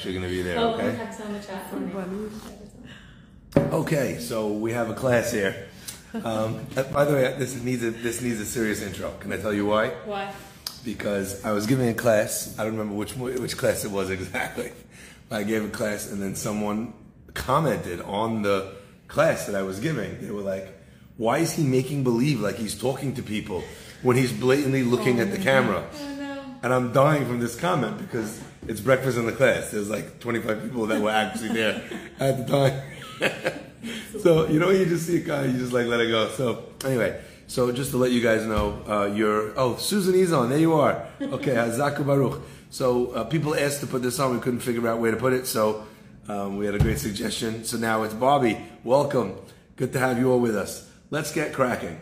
actually going to be there. Oh, Okay. on the chat. Okay, so we have a class here. Um, uh, by the way, this needs a this needs a serious intro. Can I tell you why? Why? Because I was giving a class. I don't remember which which class it was exactly. But I gave a class, and then someone commented on the class that I was giving. They were like, "Why is he making believe like he's talking to people when he's blatantly looking at the camera?" And I'm dying from this comment because it's breakfast in the class. There's like 25 people that were actually there at the time. so, you know, you just see a guy, you just like let it go. So, anyway, so just to let you guys know, uh, you're, oh, Susan Izon, there you are. Okay, Hazaku Baruch. So, uh, people asked to put this on, we couldn't figure out where to put it, so um, we had a great suggestion. So now it's Bobby. Welcome. Good to have you all with us. Let's get cracking.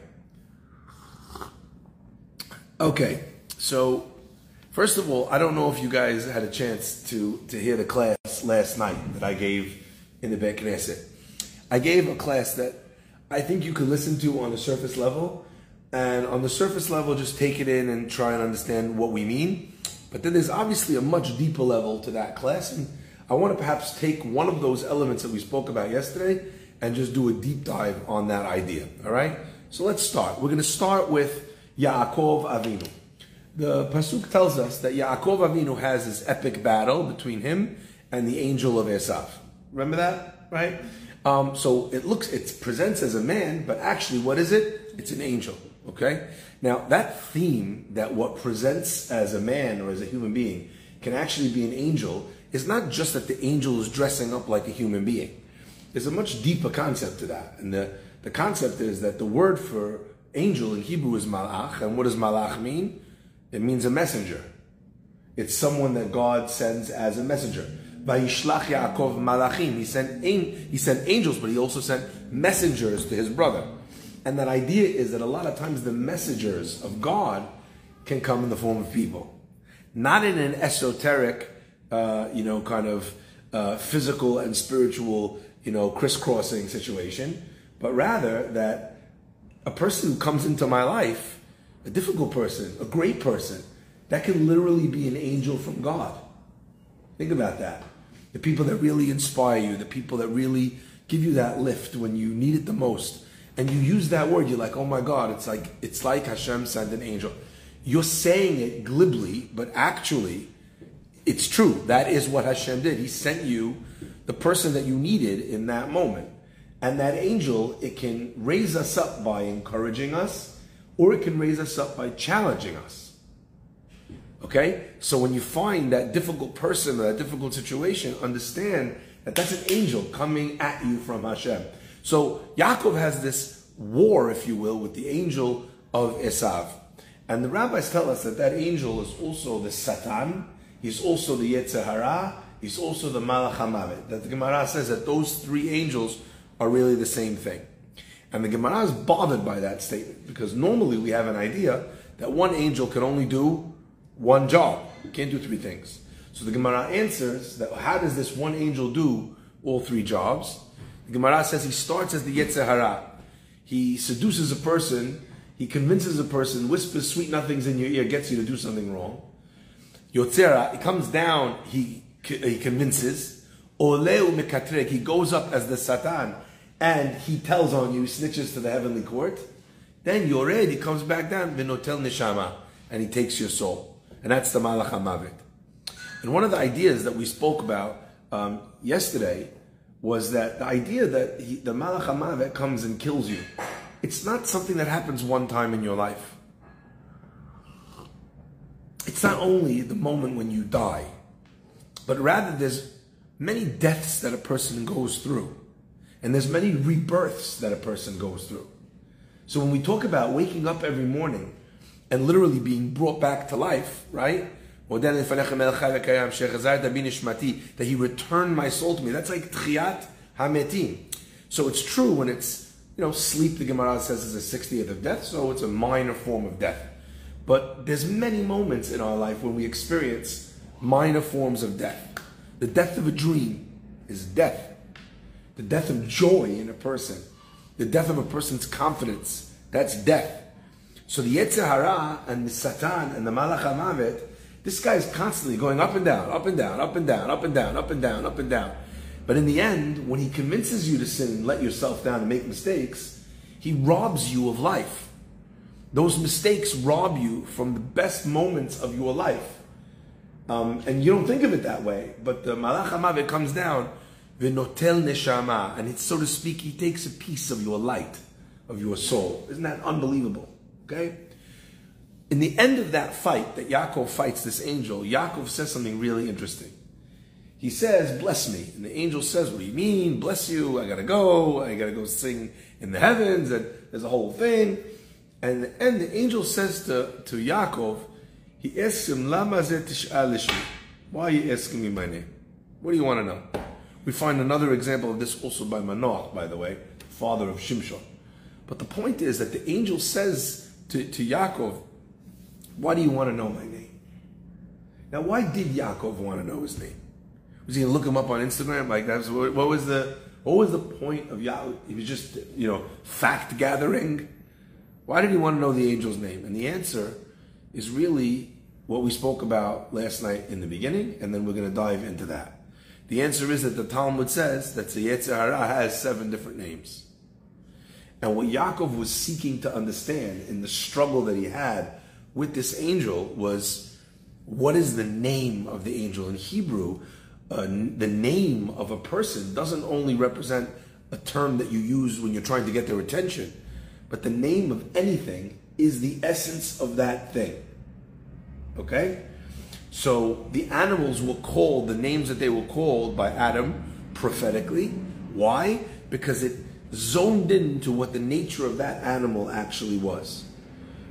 Okay, so first of all, I don't know if you guys had a chance to to hear the class last night that I gave in the Bet Knesset. I gave a class that I think you could listen to on the surface level, and on the surface level, just take it in and try and understand what we mean. But then there's obviously a much deeper level to that class, and I want to perhaps take one of those elements that we spoke about yesterday and just do a deep dive on that idea. All right. So let's start. We're going to start with Yaakov Avinu. The pasuk tells us that Yaakov Avinu has this epic battle between him and the angel of Esav. Remember that, right? Um, so it looks, it presents as a man, but actually, what is it? It's an angel. Okay. Now that theme that what presents as a man or as a human being can actually be an angel is not just that the angel is dressing up like a human being. There's a much deeper concept to that, and the the concept is that the word for angel in Hebrew is malach, and what does malach mean? It means a messenger. It's someone that God sends as a messenger. Vayishlach Yaakov malachim. He sent he sent angels, but he also sent messengers to his brother. And that idea is that a lot of times the messengers of God can come in the form of people, not in an esoteric, uh, you know, kind of uh, physical and spiritual, you know, crisscrossing situation, but rather that a person who comes into my life, a difficult person, a great person, that can literally be an angel from God. Think about that. The people that really inspire you, the people that really give you that lift when you need it the most. And you use that word, you're like, oh my God, it's like it's like Hashem sent an angel. You're saying it glibly, but actually, it's true. That is what Hashem did. He sent you the person that you needed in that moment. And that angel, it can raise us up by encouraging us, or it can raise us up by challenging us. Okay? So when you find that difficult person or that difficult situation, understand that that's an angel coming at you from Hashem. So Yaakov has this war, if you will, with the angel of Esav. And the rabbis tell us that that angel is also the Satan, he's also the Yetzer Hara, he's also the Malach HaMavet. That the Gemara says that those three angels are really the same thing. And the Gemara is bothered by that statement because normally we have an idea that one angel can only do one job. Can't do three things. So the Gemara answers that how does this one angel do all three jobs? The Gemara says he starts as the Yetzer Hara. He seduces a person, he convinces a person, whispers sweet nothings in your ear, gets you to do something wrong. Yotzera, he comes down, he, he convinces. Oleu mekatrek, he goes up as the Satan, and he tells on you, snitches to the heavenly court. Then Yored, he comes back down, vinotel neshama, and he takes your soul. And that's the Malach HaMavet. And one of the ideas that we spoke about um, yesterday was that the idea that he, the Malach HaMavet comes and kills you, it's not something that happens one time in your life. It's not only the moment when you die, but rather there's many deaths that a person goes through. And there's many rebirths that a person goes through. So when we talk about waking up every morning and literally being brought back to life, right? That he returned my soul to me. That's like tchiyat hametim. So it's true when it's, you know, sleep, the Gemara says is a 60th of death, so it's a minor form of death. But there's many moments in our life when we experience minor forms of death. The death of a dream is death. The death of joy in a person. The death of a person's confidence. That's death. So the Yetzer Hara and the Satan and the Malach HaMavet, This guy is constantly going up and down, up and down, up and down, up and down, up and down, up and down. But in the end, when he convinces you to sin and let yourself down and make mistakes, he robs you of life. Those mistakes rob you from the best moments of your life. Um, and you don't think of it that way, but the Malach HaMavet comes down, v'notel neshama, and it's so to speak, he takes a piece of your light, of your soul. Isn't that unbelievable? Okay? In the end of that fight that Yaakov fights this angel, Yaakov says something really interesting. He says, bless me. And the angel says, what do you mean? Bless you. I gotta go. I gotta go sing in the heavens. And there's a whole thing. And, and the angel says to, to Yaakov, he asks him, Lama Why are you asking me my name? What do you want to know? We find another example of this also by Manoach, by the way, father of Shimshon. But the point is that the angel says to, to Yaakov, Why do you want to know my name? Now, why did Yaakov want to know his name? Was he gonna look him up on Instagram? Like that's what, what was the what was the point of Yaakov? He was just you know fact gathering. Why did he want to know the angel's name? And the answer is really what we spoke about last night in the beginning, and then we're going to dive into that. The answer is that the Talmud says that the Yetzer Hara has seven different names. And what Yaakov was seeking to understand in the struggle that he had with this angel was what is the name of the angel? In Hebrew, uh, the name of a person doesn't only represent a term that you use when you're trying to get their attention, but the name of anything is the essence of that thing. Okay? So the animals were called, the names that they were called by Adam prophetically. Why? Because it zoned into what the nature of that animal actually was.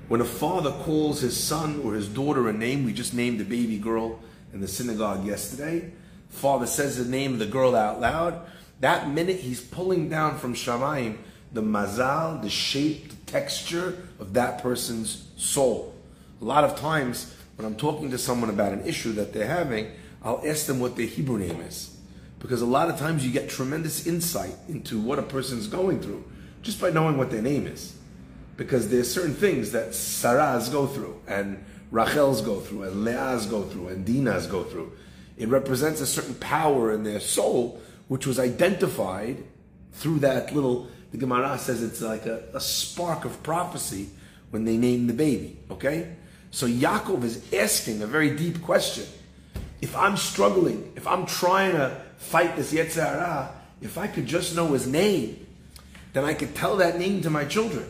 When a father calls his son or his daughter a name, we just named a baby girl in the synagogue yesterday. Father says the name of the girl out loud. That minute he's pulling down from Shamayim the mazal, the shape, the texture of that person's soul. A lot of times when I'm talking to someone about an issue that they're having, I'll ask them what their Hebrew name is. Because a lot of times you get tremendous insight into what a person's going through just by knowing what their name is. Because there's certain things that Sarahs go through, and Rachel's go through, and Leah's go through, and Dina's go through. It represents a certain power in their soul, which was identified through that little the Gemara says it's like a, a spark of prophecy when they name the baby. Okay? So Yaakov is asking a very deep question. If I'm struggling, if I'm trying to fight this Yetzer Hara, if I could just know his name, then I could tell that name to my children.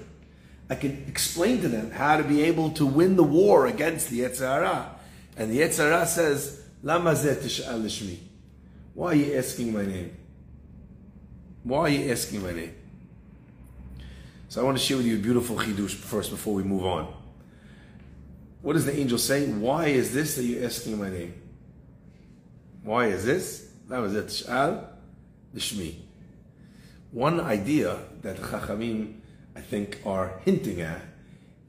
I could explain to them how to be able to win the war against the Yetzer Hara. And the Yetzer Hara says, Lama Why are you asking my name? Why are you asking my name? So I want to share with you a beautiful chidush first before we move on. What does the angel say? Why is this that you're asking my name? Why is this? That was it. Sh'al the Shmi. One idea that Chachamim, I think, are hinting at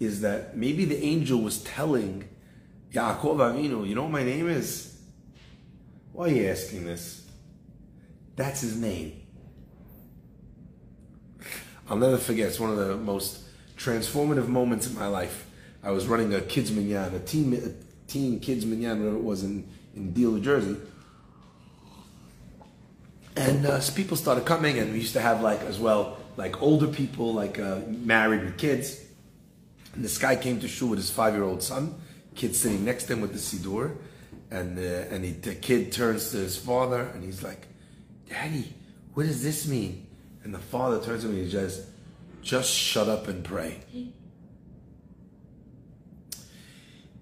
is that maybe the angel was telling Yaakov Avinu, you know what my name is? Why are you asking this? That's his name. I'll never forget. It's one of the most transformative moments in my life. I was running a kids minyan, a teen, a teen kids minyan, whatever it was in in Deal, New Jersey. And uh, people started coming, and we used to have like as well, like older people, like uh, married with kids. And this guy came to shul with his five-year-old son, kid sitting next to him with the siddur, and uh, and he, the kid turns to his father, and he's like, "Daddy, what does this mean?" And the father turns to me and he says, just shut up and pray.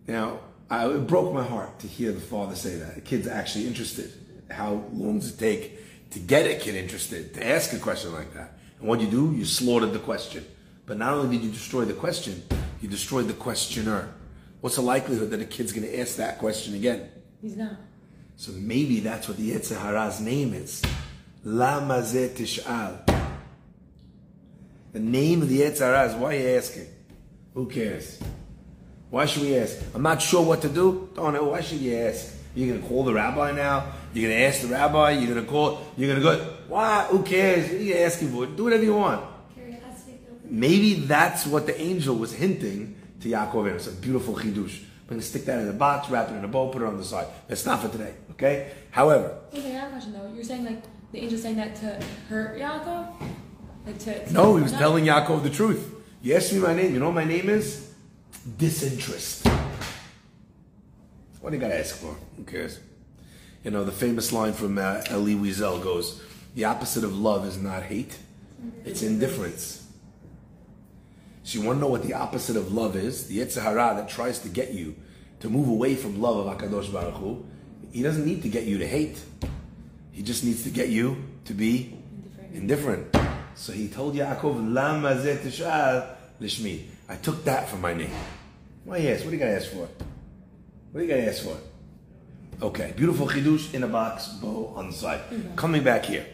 Now, I, it broke my heart to hear the father say that. The kid's actually interested. How long does it take to get a kid interested, to ask a question like that? And what you do, you slaughtered the question. But not only did you destroy the question, you destroyed the questioner. What's the likelihood that a kid's going to ask that question again? He's not. So maybe that's what the Yetzer Hara's name is. Lama tish'al. The name of the Yetzer Hara is why are you asking? Who cares? Why should we ask? I'm not sure what to do. Don't know. Why should you ask? You're gonna call the rabbi now. You're gonna ask the rabbi. You're gonna call. You're gonna go. Why? Who cares? You're asking for it. Do whatever you want. Maybe that's what the angel was hinting to Yaakov. It's a beautiful chidush. I'm going to stick that in a box, wrap it in a bow, put it on the side. That's not for today, okay? However, Okay, I have a question though. You're saying like the angel saying that to hurt Yaakov? Like to, to no, he was telling Yaakov the truth. You asked me my name. You know what my name is? Disinterest. What do you got to ask for? Who cares? You know, the famous line from uh, Elie Wiesel goes, the opposite of love is not hate, it's indifference. So you want to know what the opposite of love is? The Yetzer Hara that tries to get you to move away from love of HaKadosh Baruch Hu, he doesn't need to get you to hate. He just needs to get you to be indifferent. So he told Yaakov, Lama zeh tish'al lishmi. I took that for my name. Why yes? What do you got to ask for? What do you got to ask for? Okay, beautiful chidush in a box, bow on the side. Mm-hmm. Coming back here.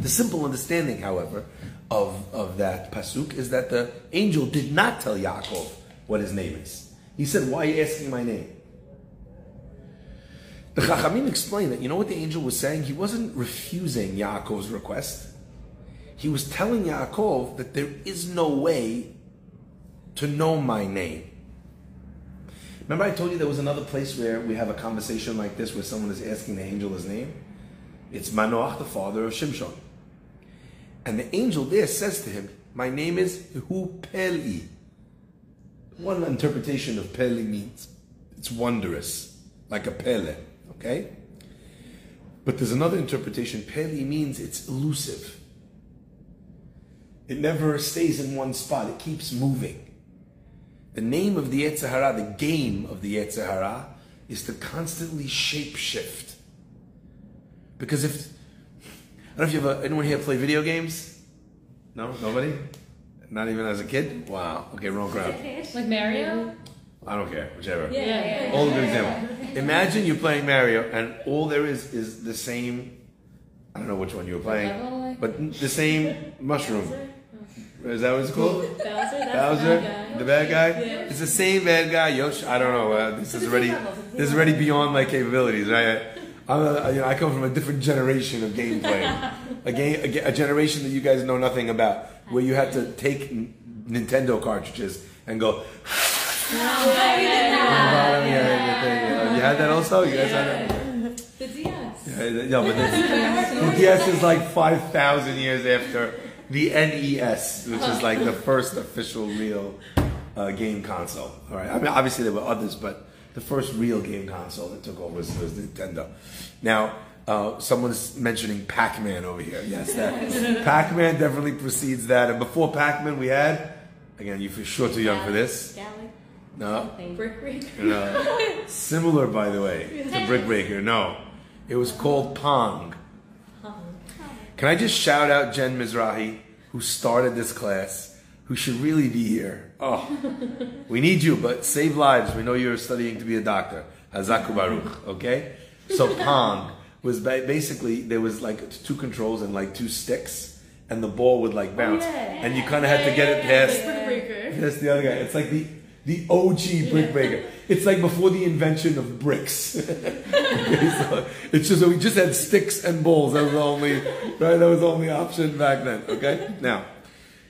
The simple understanding, however, of, of that pasuk is that the angel did not tell Yaakov what his name is. He said, Why are you asking my name? The Chachamim explain that, you know what the angel was saying? He wasn't refusing Yaakov's request. He was telling Yaakov that there is no way to know my name. Remember, I told you there was another place where we have a conversation like this where someone is asking the angel his name? It's Manoach, the father of Shimshon. And the angel there says to him, My name is Hu Peli. One interpretation of Peli means it's wondrous, like a Pele, okay? But there's another interpretation. Peli means it's elusive. It never stays in one spot, it keeps moving. The name of the Yetzer Hara, the game of the Yetzer Hara, is to constantly shapeshift. Because if I don't know if you have a, anyone here play video games. No, nobody. Not even as a kid. Wow. Okay, wrong crowd. like Mario? I don't care. Whichever. Yeah, yeah, yeah. All a good example. Imagine you're playing Mario, and all there is is the same. I don't know which one you were playing, level, like- but the same mushroom. Is that what it's called? Bowser? That's Bowser, the bad guy. the bad guy. Yeah. It's the same bad guy. Yosh, I don't know. Uh, this is already this is already beyond my capabilities. Right? I'm a, you know, I come from a different generation of gameplay, a game, a, a generation that you guys know nothing about, where you had to take N- Nintendo cartridges and go. Yeah, You had that also. You guys had that. The DS. Yeah, no, but the, the DS is like five thousand years after the NES, which is like the first official real uh, game console. All right, I mean obviously there were others, but the first real game console that took over was, was Nintendo. Now. Uh, someone's mentioning Pac-Man over here. Yes, that Pac-Man definitely precedes that. And before Pac-Man, we had again. You feel sure too young for this. No, Brick Break. no. Similar, by the way, to Brick Breaker. No, it was called Pong. Can I just shout out Jen Mizrahi, who started this class, who should really be here? Oh, we need you, but save lives. We know you're studying to be a doctor. Hazaku Baruch. Okay, so Pong was ba- basically there was like two controls and like two sticks, and the ball would like bounce, and you kind of had to get it past. Breaker. That's the other guy. It's like the the OG brick maker. It's like before the invention of bricks. Okay, so it's just we just had sticks and balls. That was the only right. That was the only option back then. Okay, now,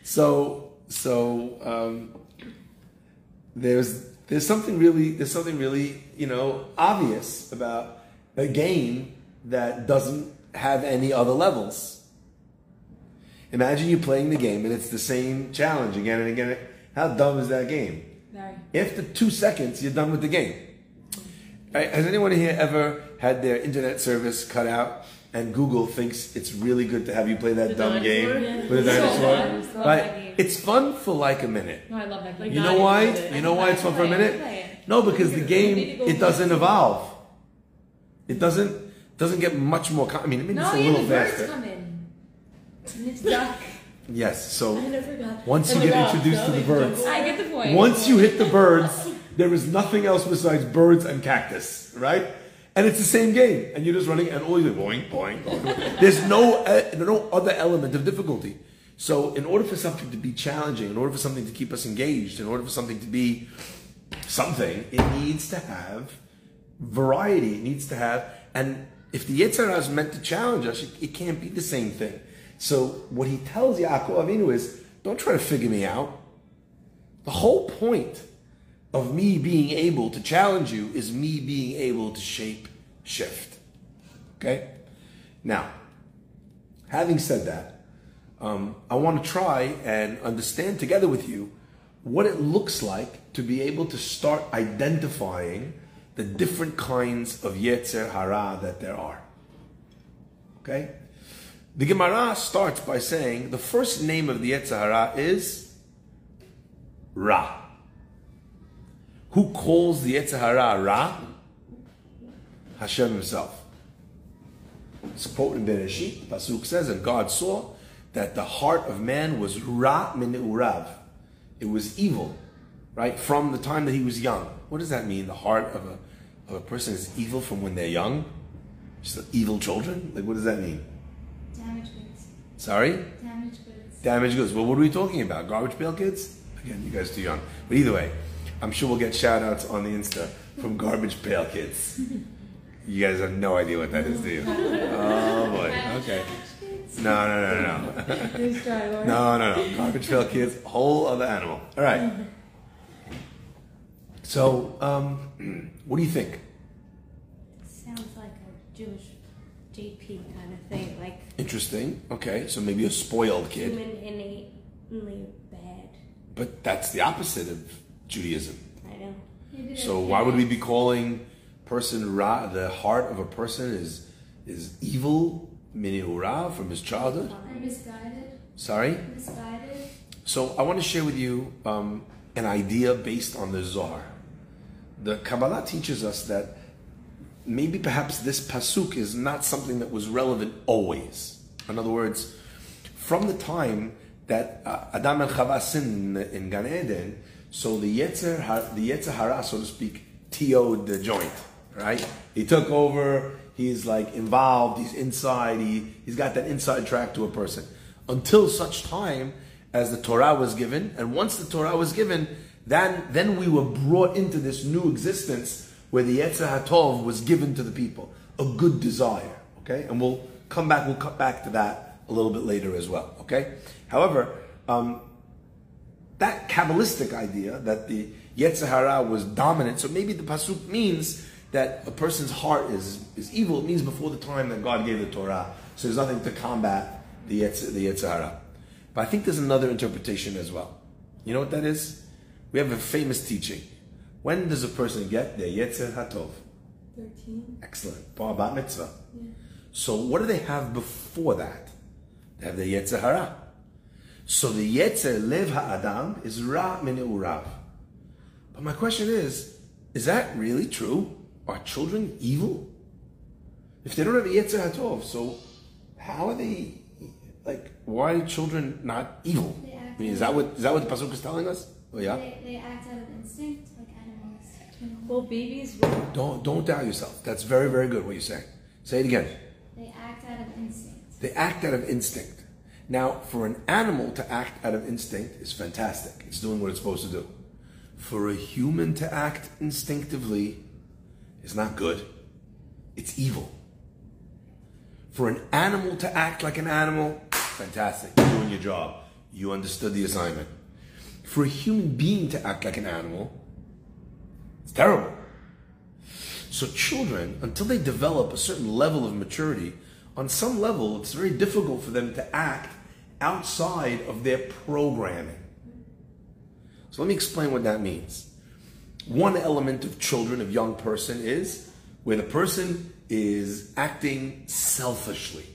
so so um, there's there's something really there's something really you know obvious about a game that doesn't have any other levels. Imagine you playing the game and it's the same challenge again and again. How dumb is that game? Very. After two seconds, you're done with the game. Right? Has anyone here ever had their internet service cut out and Google thinks it's really good to have you play that The dumb dinosaur? game Yeah. with a dinosaur? fun. I love that Right? It's fun for like a minute. No, I love that game. You know why? You know why it's fun for a minute? No, because the game it doesn't evolve. It doesn't doesn't get much more. Com- I mean, maybe No, it's a yeah, little the birds faster. come in. And it's duck. Yes. So I never once you get the rock, introduced to the birds. I get the point. Once you hit the birds, there is nothing else besides birds and cactus, right? And it's the same game, and you're just running, and all you do boing, boing. There's no uh, no other element of difficulty. So, in order for something to be challenging, in order for something to keep us engaged, in order for something to be something, it needs to have variety. It needs to have, and if the Yitzhak is meant to challenge us, it, it can't be the same thing. So, what he tells Yaakov Avinu is, don't try to figure me out. The whole point of me being able to challenge you is me being able to shape shift. Okay? Now, having said that, um, I want to try and understand together with you what it looks like to be able to start identifying the different kinds of Yetzer Hara that there are. Okay? The Gemara starts by saying the first name of the Yetzer Hara is Ra. Who calls the Yetzer Hara Ra? Hashem himself. It's quoted in Bereshit. Pasuk says, and God saw that the heart of man was Ra min urav. It was evil, right? From the time that he was young. What does that mean? The heart of a, of a person is evil from when they're young? Just evil children? Like, what does that mean? Damaged goods. Sorry? Damaged goods. Damaged goods. Well, what are we talking about? Garbage pail kids? Again, you guys too young. But either way, I'm sure we'll get shout outs on the Insta from garbage pail kids. You guys have no idea what that is, do you? Oh boy. Okay. No, no, no, no. Please try, Lord. No, no, no. Garbage pail kids, whole other animal. All right. So, um, what do you think? Sounds like a Jewish JP kind of thing, like Interesting. Okay, so maybe a spoiled kid. human innately bad. But that's the opposite of Judaism. I know. So why would we be calling person ra the heart of a person is is evil mini ura from his childhood? Or misguided. Sorry. Misguided. So I want to share with you um, an idea based on the Zohar. The Kabbalah teaches us that maybe perhaps this pasuk is not something that was relevant always. In other words, from the time that uh, Adam and Chava sinned in, in Gan Eden, so the Yetzer, the Yetzer Hara, so to speak, TO'd the joint, right? He took over, he's like involved, he's inside, he, he's got that inside track to a person. Until such time as the Torah was given, and once the Torah was given, then, then we were brought into this new existence where the Yetzer HaTov was given to the people, a good desire, okay? And we'll come back, we'll come back to that a little bit later as well, okay? However, um, that Kabbalistic idea that the Yetzer Hara was dominant, so maybe the Pasuk means that a person's heart is, is evil. It means before the time that God gave the Torah. So there's nothing to combat the Yetzer, the Yetzer Hara. But I think there's another interpretation as well. You know what that is? We have a famous teaching. When does a person get their Yetzer HaTov? 13. Excellent. Bar Bat Mitzvah. Yeah. So what do they have before that? They have the Yetzer Hara. So the Yetzer Lev Ha'adam is Ra min Urav. But my question is, is that really true? Are children evil? If they don't have a Yetzer HaTov, so how are they, like, why are children not evil? I mean, is that what, is that what the Pasuk is telling us? Oh yeah? They, they act out of instinct, like animals. Well, babies will. Don't, don't doubt yourself. That's very, very good what you're saying. Say it again. They act out of instinct. They act out of instinct. Now, for an animal to act out of instinct is fantastic. It's doing what it's supposed to do. For a human to act instinctively is not good. It's evil. For an animal to act like an animal, fantastic. You're doing your job. You understood the assignment. For a human being to act like an animal, it's terrible. So children, until they develop a certain level of maturity, on some level, it's very difficult for them to act outside of their programming. So let me explain what that means. One element of children, of young person, is where the person is acting selfishly.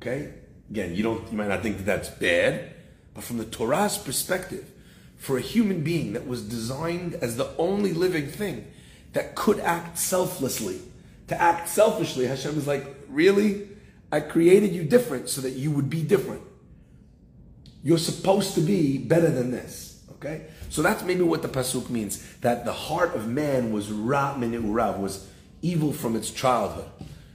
Okay? Again, you don't you might not think that that's bad, but from the Torah's perspective, for a human being that was designed as the only living thing that could act selflessly, to act selfishly, Hashem is like, really? I created you different so that you would be different. You're supposed to be better than this. Okay? So that's maybe what the Pasuk means. That the heart of man was Ra urav, was evil from its childhood.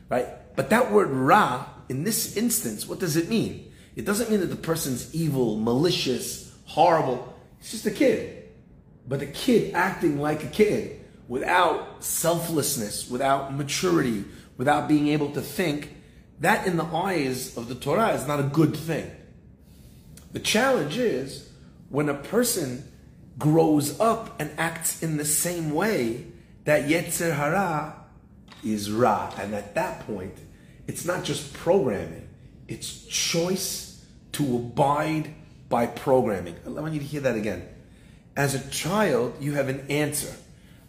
Right? But that word Ra, in this instance, what does it mean? It doesn't mean that the person's evil, malicious, horrible. It's just a kid. But the kid acting like a kid without selflessness, without maturity, without being able to think, that in the eyes of the Torah is not a good thing. The challenge is when a person grows up and acts in the same way, that Yetzer Hara is Ra. And at that point, it's not just programming, it's choice to abide by programming. I want you to hear that again. As a child, you have an answer.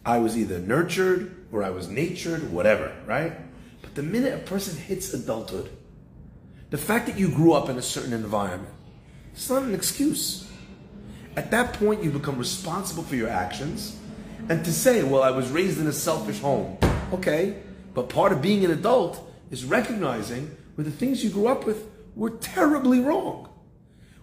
I was either nurtured or I was natured, whatever, right? But the minute a person hits adulthood, the fact that you grew up in a certain environment, it's not an excuse. At that point, you become responsible for your actions. And to say, well, I was raised in a selfish home, okay, but part of being an adult is recognizing where the things you grew up with were terribly wrong.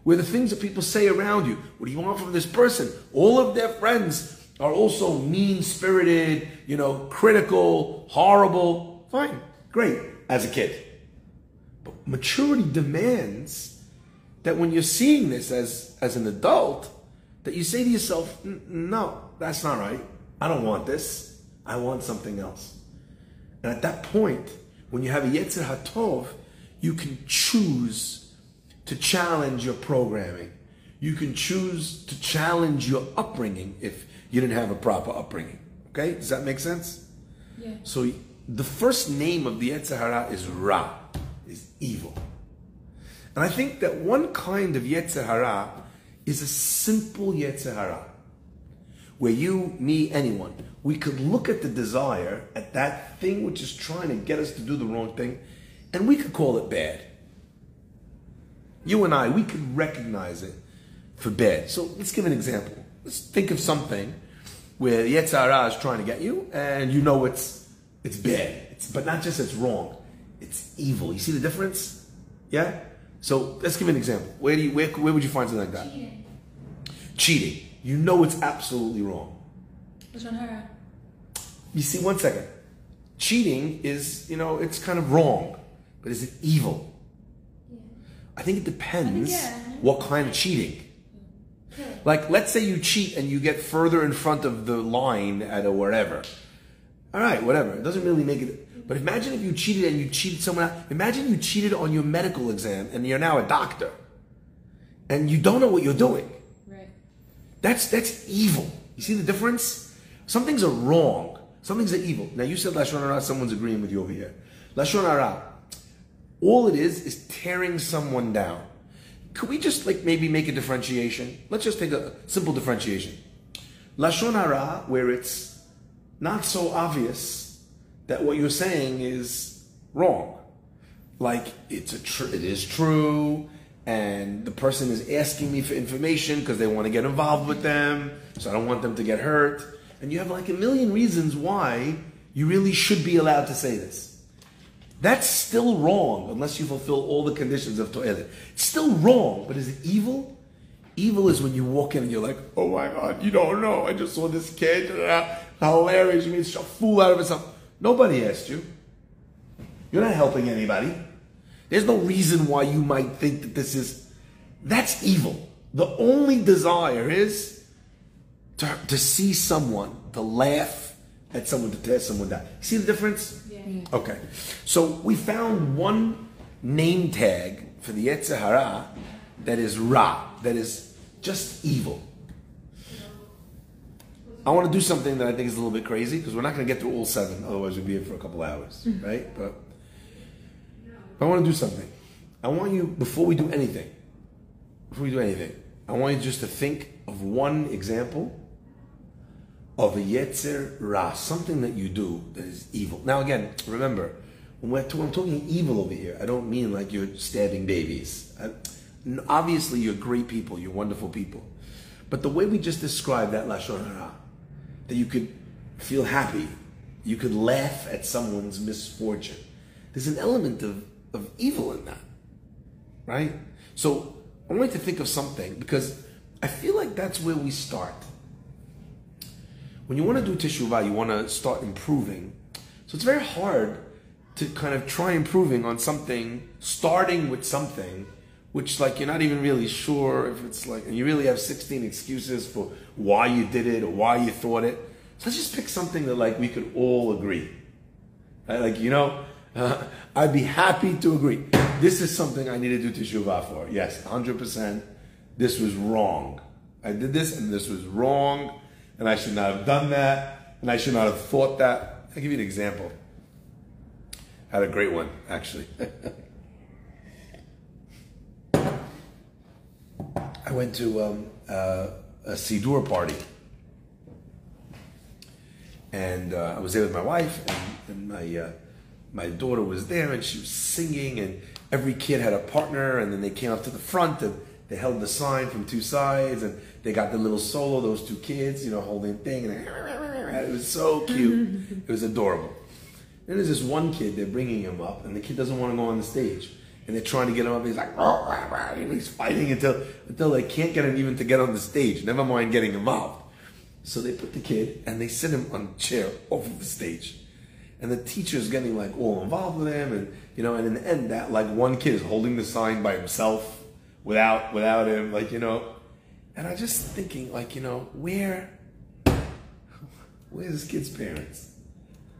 Where the things that people say around you, what do you want from this person? All of their friends are also mean spirited, you know, critical, horrible. Fine, great, as a kid. But maturity demands that when you're seeing this as, as an adult, that you say to yourself, no, that's not right. I don't want this. I want something else. And at that point, when you have a Yetzer HaTov, you can choose to challenge your programming. You can choose to challenge your upbringing if you didn't have a proper upbringing. Okay? Does that make sense? Yeah. So the first name of the Yetzer Hara is Ra, is evil. And I think that one kind of Yetzer Hara is a simple Yetzer Hara. Where you, me, anyone, we could look at the desire, at that thing which is trying to get us to do the wrong thing, and we could call it bad. You and I, we could recognize it for bad. So let's give an example. Let's think of something where Yetzer is trying to get you, and you know it's it's bad. It's, but not just it's wrong, it's evil. You see the difference? Yeah? So let's give an example. Where do you where, where would you find something like that? Cheating. Cheating. You know it's absolutely wrong. Lashon Hara. You see, one second. Cheating is, you know, it's kind of wrong, but is it evil? Yeah. I think it depends think, yeah. what kind of cheating. Like, let's say you cheat and you get further in front of the line at a wherever. All right, whatever. It doesn't really make it. But imagine if you cheated and you cheated someone out. Imagine you cheated on your medical exam and you're now a doctor, and you don't know what you're doing. Right. That's that's evil. You see the difference? Some things are wrong. Some things are evil. Now you said lashon hara. Someone's agreeing with you over here. Lashon hara. All it is is tearing someone down. Could we just like maybe make a differentiation? Let's just take a simple differentiation. Lashon hara, where it's not so obvious that what you're saying is wrong. Like it's a tr- it is true, and the person is asking me for information because they want to get involved with them, so I don't want them to get hurt. And you have like a million reasons why you really should be allowed to say this. That's still wrong unless you fulfill all the conditions of to'elet. It's still wrong, but is it evil? Evil is when you walk in and you're like, oh my god, you don't know. I just saw this kid. uh, hilarious. You made a fool out of himself. Nobody asked you. You're not helping anybody. There's no reason why you might think that this is. That's evil. The only desire is to, to see someone, to laugh at someone, to tear someone down. See the difference? Yeah. Okay. So we found one name tag for the Yetzer Hara that is Ra, that is just evil. I want to do something that I think is a little bit crazy because we're not going to get through all seven, otherwise we'd be here for a couple hours, hmm. right? But, I want to do something. I want you, before we do anything, before we do anything, I want you just to think of one example of a Yetzer Ra, something that you do that is evil. Now, again, remember, when, we're when I'm talking evil over here, I don't mean like you're stabbing babies. I, obviously, you're great people, you're wonderful people. But the way we just described that Lashon Hara, that you could feel happy, you could laugh at someone's misfortune, there's an element of, of evil in that, right? So I want you to think of something because I feel like that's where we start when you want to do teshuvah, you want to start improving. So it's very hard to kind of try improving on something, starting with something which like you're not even really sure if it's like, and you really have 16 excuses for why you did it or why you thought it. So let's just pick something that like we could all agree. Right? Like you know, uh, I'd be happy to agree. This is something I need to do teshuvah for. Yes, 100%. This was wrong. I did this and this was wrong, and I should not have done that, and I should not have thought that. I'll give you an example. I had a great one, actually. I went to um, uh, a Siddur party. And uh, I was there with my wife, and, and my, uh, my daughter was there, and she was singing, and every kid had a partner, and then they came up to the front, and they held the sign from two sides, and they got the little solo, those two kids, you know, holding thing, and it was so cute. it was adorable. Then there's this one kid, they're bringing him up, and the kid doesn't want to go on the stage. And they're trying to get him up. He's like, and he's fighting until until they can't get him even to get on the stage. Never mind getting him up. So they put the kid and they sit him on a chair off of the stage. And the teacher's getting like all involved with him, and you know, and in the end, that like one kid is holding the sign by himself, without without him, like you know. And I just thinking, like you know, where, where's this kid's parents?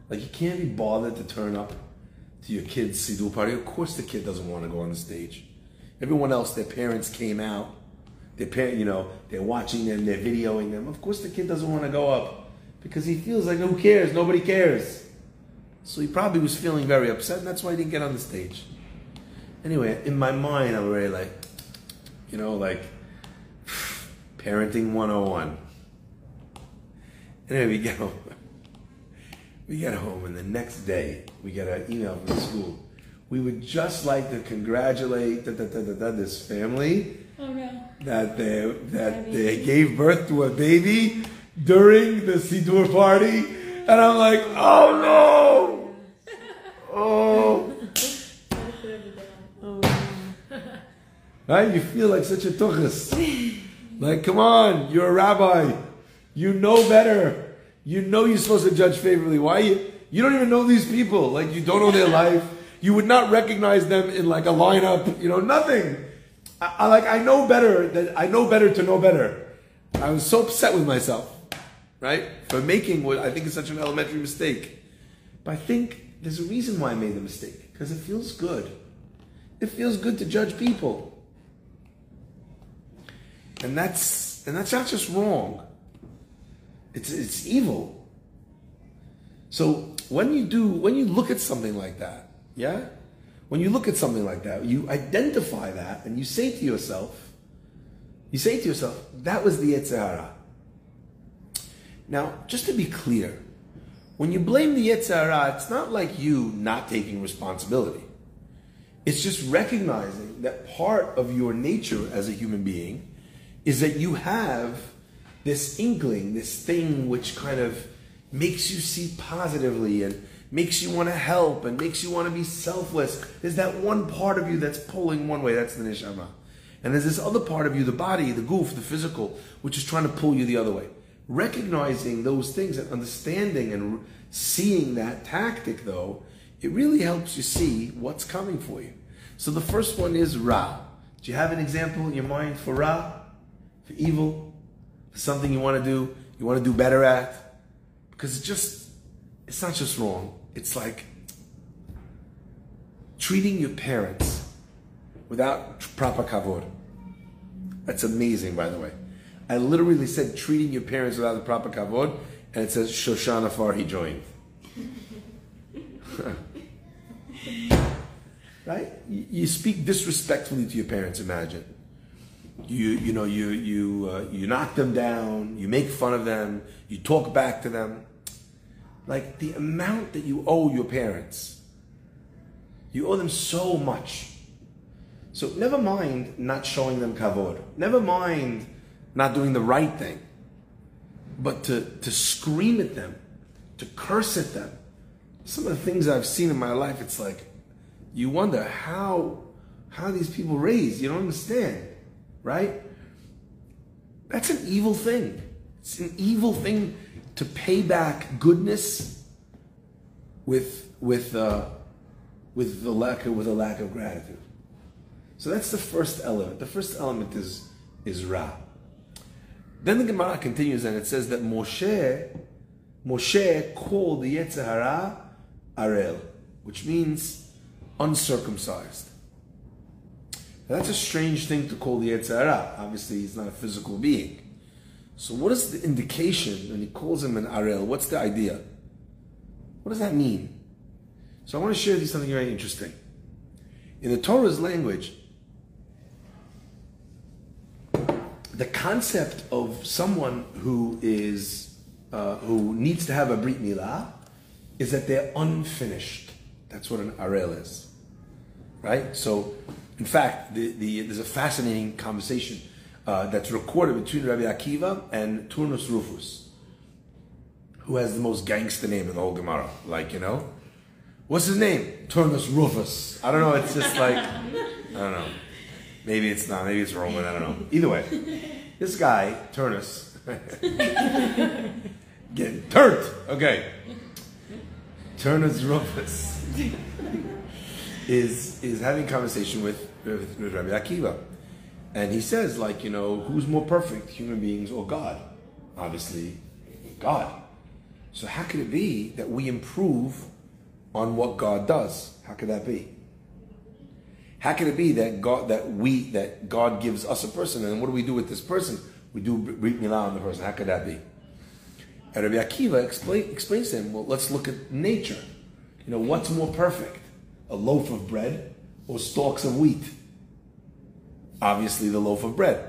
Like you can't be bothered to turn up to your kid's siddur party. Of course, the kid doesn't want to go on the stage. Everyone else, their parents came out. Their parent, you know, they're watching them, they're videoing them. Of course, the kid doesn't want to go up because he feels like who cares? Nobody cares. So he probably was feeling very upset, and that's why he didn't get on the stage. Anyway, in my mind, I'm very like, you know, like parenting 101. Anyway, we home. We get home, and the next day, we get an email from the school. We would just like to congratulate da, da, da, this family Oh no. that they that they gave birth to a baby during the Siddur party, and I'm like, oh no, oh. oh right? You feel like such a tuchus. Like, come on, you're a rabbi. You know better. You know you're supposed to judge favorably. Why you? You don't even know these people. Like, you don't know their life. You would not recognize them in like a lineup. You know, nothing. I, I like. I know better. That I know better to know better. I was so upset with myself, right, for making what I think is such an elementary mistake. But I think there's a reason why I made the mistake because it feels good. It feels good to judge people. And that's and that's not just wrong. It's it's evil. So when you do when you look at something like that, yeah? When you look at something like that, you identify that and you say to yourself, you say to yourself, that was the Yetzer Hara. Now, just to be clear, when you blame the Yetzer Hara, it's not like you not taking responsibility. It's just recognizing that part of your nature as a human being is that you have this inkling, this thing which kind of makes you see positively and makes you want to help and makes you want to be selfless. There's that one part of you that's pulling one way, that's the neshama. And there's this other part of you, the body, the guf, the physical, which is trying to pull you the other way. Recognizing those things and understanding and seeing that tactic, though, it really helps you see what's coming for you. So the first one is Ra. Do you have an example in your mind for Ra? For evil? Something you want to do, you want to do better at? Because it's just, it's not just wrong. It's like treating your parents without proper kavod. That's amazing, by the way. I literally said treating your parents without the proper kavod, and it says Shoshana Farhi joined. right? You speak disrespectfully to your parents. Imagine you you know you you uh, you knock them down, you make fun of them, you talk back to them. Like the amount that you owe your parents, you owe them so much. So never mind not showing them kavod. Never mind not doing the right thing. But to, to scream at them, to curse at them. Some of the things I've seen in my life, it's like you wonder how how these people raised. You don't understand, right? That's an evil thing. It's an evil thing to pay back goodness with with uh, with the lack of with a lack of gratitude. So that's the first element. The first element is is Ra. Then the Gemara continues and it says that Moshe Moshe called the Yetzer Hara Arel, which means uncircumcised. Now, that's a strange thing to call the Yetzer Hara. Obviously, he's not a physical being. So what is the indication when he calls him an Arel? What's the idea? What does that mean? So I want to share with you something very interesting. In the Torah's language, the concept of someone who is uh, who needs to have a brit milah is that they're unfinished. That's what an arel is, right? So, in fact, the, the, there's a fascinating conversation uh, that's recorded between Rabbi Akiva and Turnus Rufus, who has the most gangster name in the whole Gemara. Like, you know, what's his name? Turnus Rufus. I don't know. It's just like I don't know. Maybe it's not. Maybe it's Roman. I don't know. Either way, this guy Turnus getting turned. Okay, Turnus Rufus is is having conversation with, with, Rabbi Akiva, and he says like you know who's more perfect, human beings or God? Obviously, God. So how could it be that we improve on what God does? How could that be? How can it be that God that we that God gives us a person, and what do we do with this person? We do milah on the person. How could that be? And Rabbi Akiva explain, explains to him, well, let's look at nature. You know, what's more perfect, a loaf of bread or stalks of wheat? Obviously, the loaf of bread.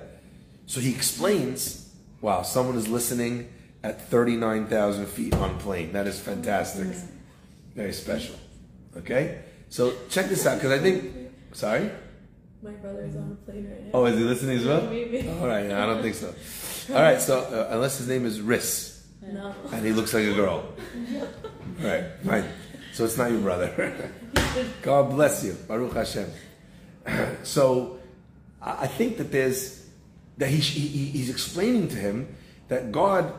So he explains, wow, someone is listening at 39,000 feet on plane. That is fantastic. Very special. Okay? So check this out, because I think, sorry? My brother's on a plane right now. Oh, is he listening as well? Maybe. All right, I don't think so. All right, so uh, unless his name is Riss No. and he looks like a girl. All right, fine. So it's not your brother. God bless you, Baruch Hashem. So I think that there's that he, he he's explaining to him that God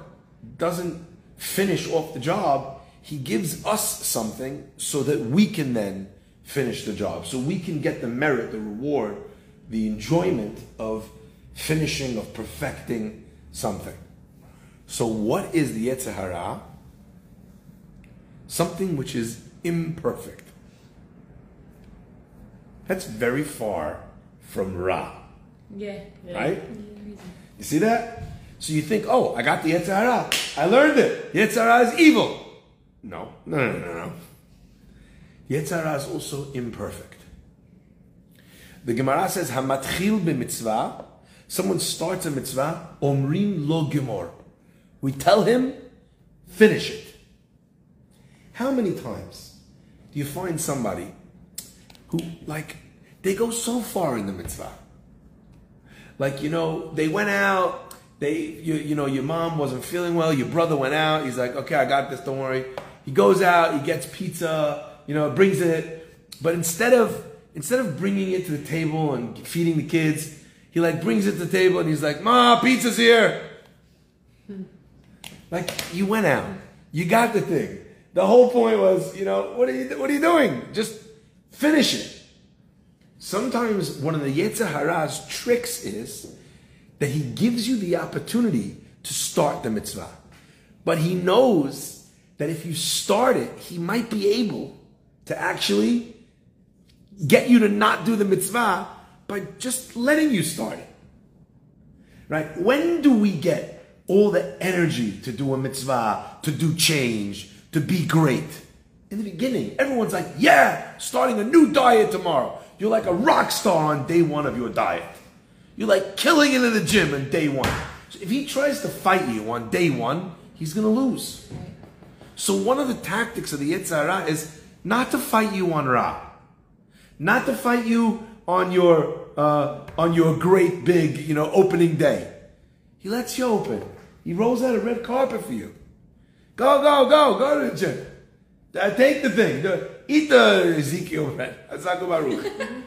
doesn't finish off the job. He gives us something so that we can then finish the job. So we can get the merit, the reward, the enjoyment of finishing, of perfecting something. So what is the Yetzer Hara? Something which is imperfect. That's very far from Ra, Yeah. right? You see that? So you think, oh, I got the Yetzer Hara. I learned it. Yetzer Hara is evil. No, no, no, no, no. Yetzer is also imperfect. The Gemara says, "Hamatchil b'mitzvah." Someone starts a mitzvah, omrim lo gemor. We tell him, finish it. How many times do you find somebody who, like, they go so far in the mitzvah? Like, you know, they went out, they, you, you know, your mom wasn't feeling well, your brother went out, he's like, okay, I got this, don't worry. He goes out, he gets pizza, you know, brings it, but instead of, instead of bringing it to the table and feeding the kids, he like brings it to the table and he's like, Ma, pizza's here. Like you went out, you got the thing. The whole point was, you know, what are you, what are you doing? Just finish it. Sometimes one of the Yetzer Hara's tricks is that he gives you the opportunity to start the mitzvah, but he knows that if you start it, he might be able to actually get you to not do the mitzvah by just letting you start it. Right? When do we get all the energy to do a mitzvah, to do change, to be great? In the beginning, everyone's like, yeah, starting a new diet tomorrow. You're like a rock star on day one of your diet. You're like killing it in the gym on day one. So if he tries to fight you on day one, he's going to lose. So one of the tactics of the Yetzer Hara is not to fight you on Ra, not to fight you on your uh, on your great big you know opening day. He lets you open. He rolls out a red carpet for you. Go go go go to the gym. Take the thing. The- eat the Ezekiel bread. Baruch.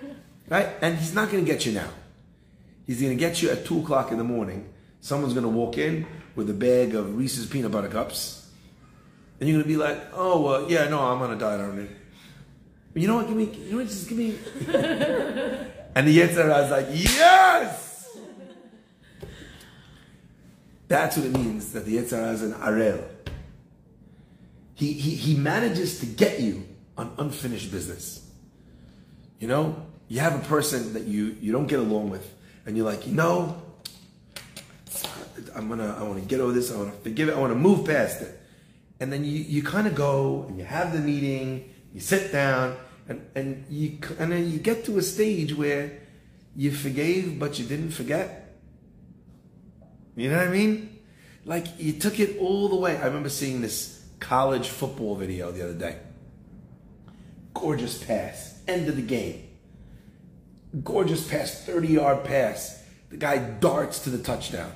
right? And he's not going to get you now. He's going to get you at two o'clock in the morning. Someone's going to walk in with a bag of Reese's peanut butter cups. And you're gonna be like, oh uh, yeah, no, I'm on a diet on it. But you know what? Give me, you know what? Just give me. and the Yetzer Hara is like, yes. That's what it means that the Yetzer Hara is an arel. He, he he manages to get you on unfinished business. You know, you have a person that you you don't get along with, and you're like, you know, I'm gonna, I want to get over this. I want to forgive it. I want to move past it. And then you, you kind of go and you have the meeting. You sit down, and and you and then you get to a stage where you forgave, but you didn't forget. You know what I mean? Like you took it all the way. I remember seeing this college football video the other day. Gorgeous pass, end of the game. Gorgeous pass, 30 yard pass. The guy darts to the touchdown.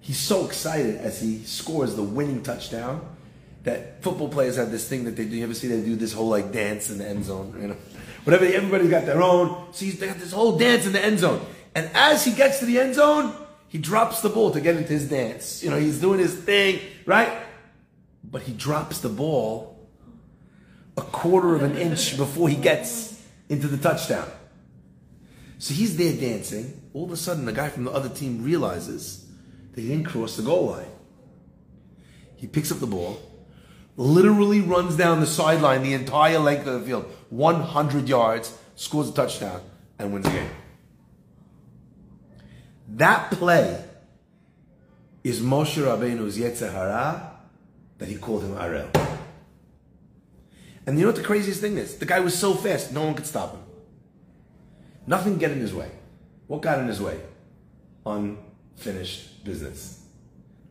He's so excited as he scores the winning touchdown that football players have this thing that they do. You ever see they do this whole like dance in the end zone? You know, whatever. Everybody's got their own. So See, they got this whole dance in the end zone. And as he gets to the end zone, he drops the ball to get into his dance. You know, he's doing his thing, right? But he drops the ball a quarter of an inch before he gets into the touchdown. So he's there dancing. All of a sudden, the guy from the other team realizes that he didn't cross the goal line. He picks up the ball, literally runs down the sideline the entire length of the field, 100 yards, scores a touchdown, and wins the game. That play is Moshe Rabbeinu's Yetzer Hara that he called him Arel. And you know what the craziest thing is? The guy was so fast, no one could stop him. Nothing get in his way. What got in his way? Unfinished business.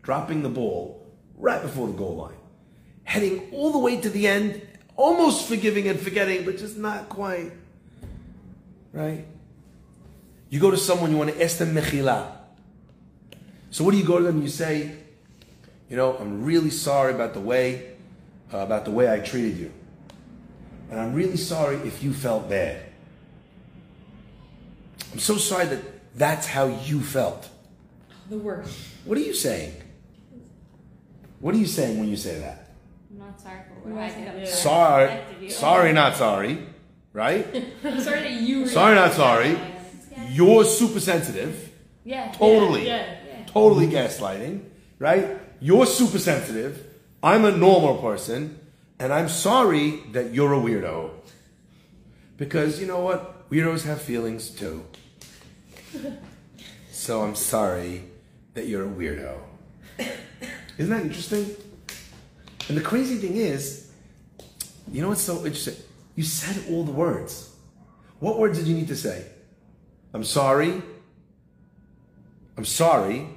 Dropping the ball right before the goal line. Heading all the way to the end, almost forgiving and forgetting, but just not quite. Right? You go to someone, you want to ask them mechila. So what do you go to them? You say, you know, I'm really sorry about the way, uh, about the way I treated you. And I'm really sorry if you felt bad. I'm so sorry that that's how you felt. The worst. What are you saying? What are you saying when you say that? I'm not sorry for what I did. Yeah. Sorry, sorry, not sorry, right? Sorry that you. Sorry, not sorry. You're super sensitive, Yeah. Totally. Yeah. yeah. totally gaslighting, right? You're super sensitive. I'm a normal person, and I'm sorry that you're a weirdo. Because you know what? Weirdos have feelings too. So I'm sorry that you're a weirdo. Isn't that interesting? And the crazy thing is, you know what's so interesting? You said all the words. What words did you need to say? I'm sorry. I'm sorry,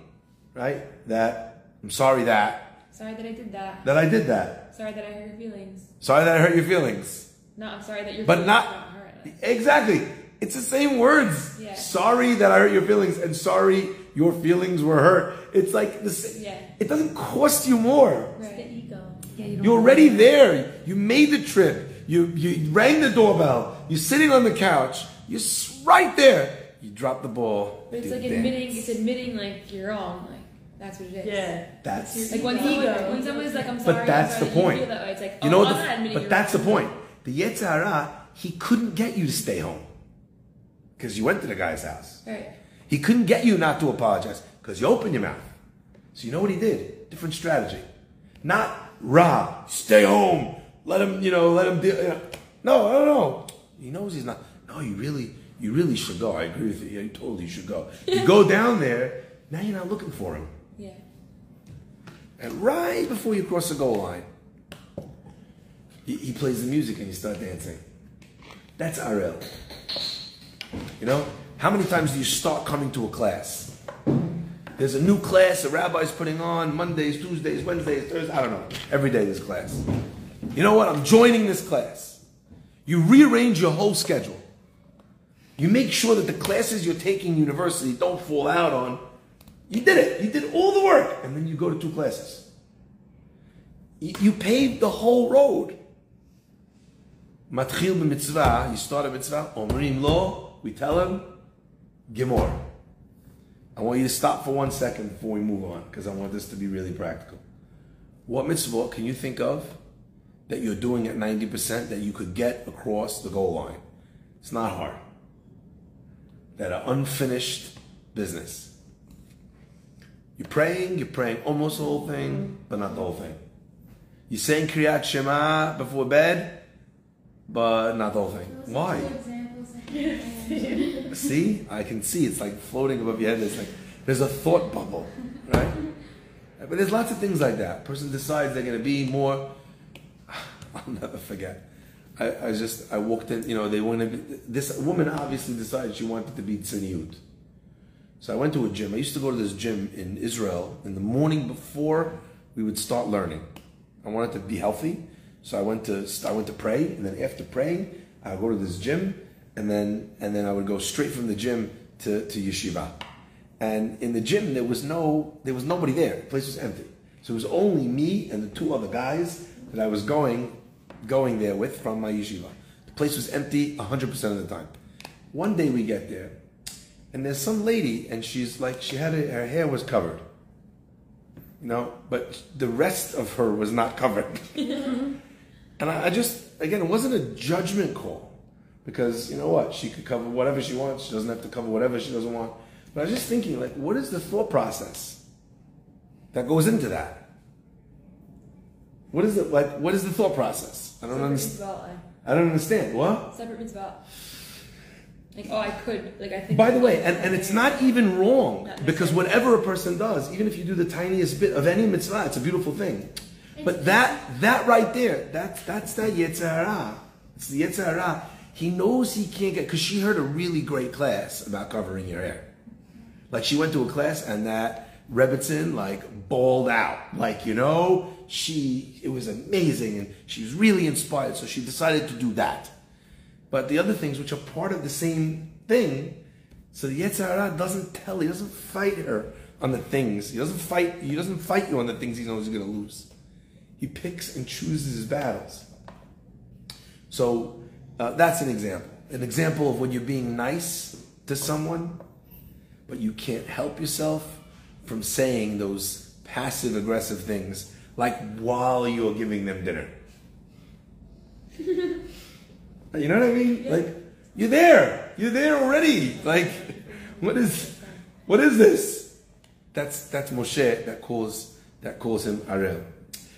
right? That I'm sorry that Sorry that I did that. that I did that. Sorry that I hurt your feelings. Sorry that I hurt your feelings. No, I'm sorry that your But feelings not got hurt. exactly. It's the same words. Yeah. Sorry that I hurt your feelings, and sorry your feelings were hurt. It's like this. Yeah. It doesn't cost you more. It's the ego. Yeah, you You're know. already there. You made the trip. You you rang the doorbell. You're sitting on the couch. You're right there. You drop the ball. But it's like the dance. admitting. It's admitting like you're wrong. Like that's what it is. Yeah. That's Like when Ego. someone, when someone's like, "I'm sorry," But that's sorry the that you point. that like, You oh, know what? The- not admitting but you're that's the point. The Yetzer Hara, he couldn't get you to stay home because you went to the guy's house. Right. He couldn't get you not to apologize because you opened your mouth. So you know what he did? Different strategy. Not Rob, stay home. Let him, you know, let him deal. You know. No, no, no. He knows he's not. No, you really, you really should go. I agree with you. Yeah, you totally should go. You go down there. Now you're not looking for him. And right before you cross the goal line, he, he plays the music and you start dancing. That's Arel. You know, how many times do you start coming to a class? There's a new class a rabbi's putting on Mondays, Tuesdays, Wednesdays, Thursdays. I don't know. Every day there's class. You know what? I'm joining this class. You rearrange your whole schedule. You make sure that the classes you're taking university don't fall out on. You did it. You did all the work. And then you go to two classes. You, you paved the whole road. Matchil b'mitzvah, you start a mitzvah, omrim lo, we tell him, gimor. I want you to stop for one second before we move on, because I want this to be really practical. What mitzvah can you think of that you're doing at 90% that you could get across the goal line? It's not hard. That are unfinished business. You're praying, you're praying almost the whole thing, but not the whole thing. You're saying Kriyat Shema before bed, but not the whole thing. Why? two examples I have. See, I can see it's like floating above your head. It's like there's a thought bubble, right? right? But there's lots of things like that. person decides they're going to be more. I'll never forget. I, I just I walked in. You know, they wanted to be, this woman obviously decided she wanted to be tzniut. So I went to a gym. I used to go to this gym in Israel in the morning before we would start learning. I wanted to be healthy, so I went to I went to pray, and then after praying, I would go to this gym, and then and then I would go straight from the gym to, to yeshiva. And in the gym there was no there was nobody there. The place was empty. So it was only me and the two other guys that I was going going there with from my yeshiva. The place was empty 100% of the time. One day we get there, and there's some lady, and she's like, she had a, her hair was covered. You know, but the rest of her was not covered. and I, I just, again, it wasn't a judgment call because you know what? She could cover whatever she wants. She doesn't have to cover whatever she doesn't want. But I was just thinking, like, what is the thought process that goes into that? What is it like? What is the thought process? I don't understand. I don't understand. What? Separate mitzvah. Like, oh, I could. Like, I think. By the way, and, and it's not even wrong because whatever a person does, even if you do the tiniest bit of any mitzvah, it's a beautiful thing. But that that right there, that's that's that Yetzer Hara. It's the Yetzer Hara. He knows he can't get because she heard a really great class about covering your hair. Like she went to a class and that Rebbetzin like bawled out. Like, you know, she it was amazing and she was really inspired, so she decided to do that. But the other things which are part of the same thing, so the Yetzer Hara doesn't tell, he doesn't fight her on the things. He doesn't fight he doesn't fight you on the things he knows he's gonna lose. He picks and chooses his battles. So uh, that's an example. An example of when you're being nice to someone, but you can't help yourself from saying those passive aggressive things, like while you're giving them dinner. you know what I mean? Like you're there, you're there already. Like what is what is this? That's that's Moshe that calls that calls him Arel.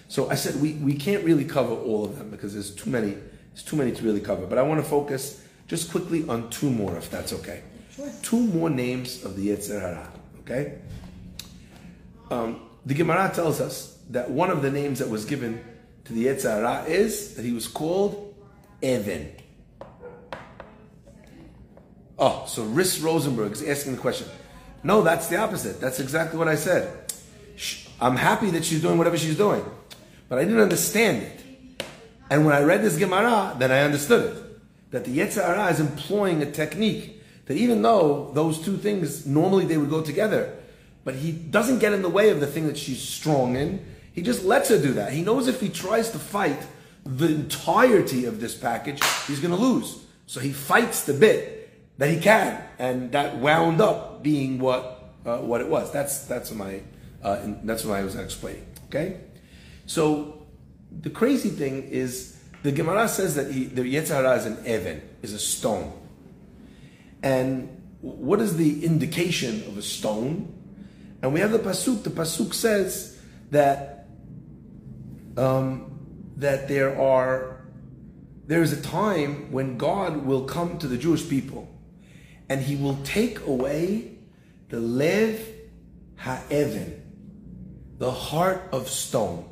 So I said we, we can't really cover all of them because there's too many there's too many to really cover. But I want to focus just quickly on two more, if that's okay. Sure. Two more names of the Yetzer Hara. Okay. Um, the Gemara tells us that one of the names that was given to the Yetzer Hara is that he was called Evan. Oh, so Riss Rosenberg is asking the question. No, that's the opposite. That's exactly what I said. I'm happy that she's doing whatever she's doing, but I didn't understand it. And when I read this Gemara, then I understood it. That the Yetzer Hara is employing a technique that even though those two things normally they would go together, but he doesn't get in the way of the thing that she's strong in. He just lets her do that. He knows if he tries to fight the entirety of this package, he's going to lose. So he fights the bit that he can, and that wound up being what uh, what it was. That's that's my uh, that's what I was explaining. Okay, so the crazy thing is the Gemara says that he, the Yetzer Hara is an even, is a stone. And what is the indication of a stone? And we have the pasuk. The pasuk says that um, that there are there is a time when God will come to the Jewish people, and He will take away the lev ha'even, the heart of stone,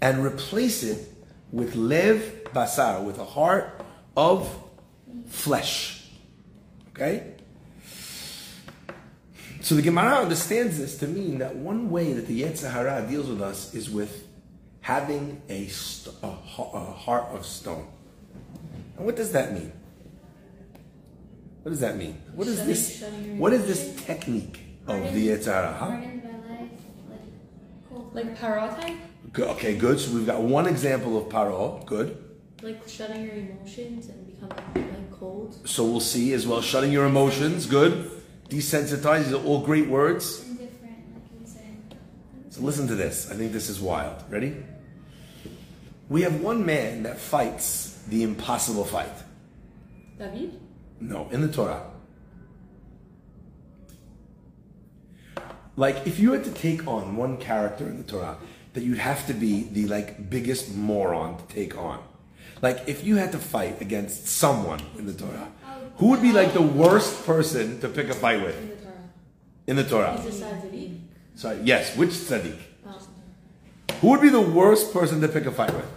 and replace it with lev basar, with a heart of flesh. Okay? So the Gemara understands this to mean that one way that the Yetzer Hara deals with us is with having a, st- a, a heart of stone. And what does that mean? What does that mean? What is this? What is this technique of the Yetzer Hara? Huh? Like parotai? Good. Okay, good. So we've got one example of paro. Good. like shutting your emotions and becoming like cold. So we'll see as well. Shutting your emotions. Good. Desensitize. These are all great words. Indifferent, like you were saying. So listen to this. I think this is wild. Ready? We have one man that fights the impossible fight. David? No, in the Torah. Like if you had to take on one character in the Torah that you'd have to be the like biggest moron to take on. Like if you had to fight against someone in the Torah, who would be like the worst person to pick a fight with In the Torah. in the Torah? He's the size of Eve. Sorry, yes, which tzaddik? Oh. Who would be the worst person to pick a fight with?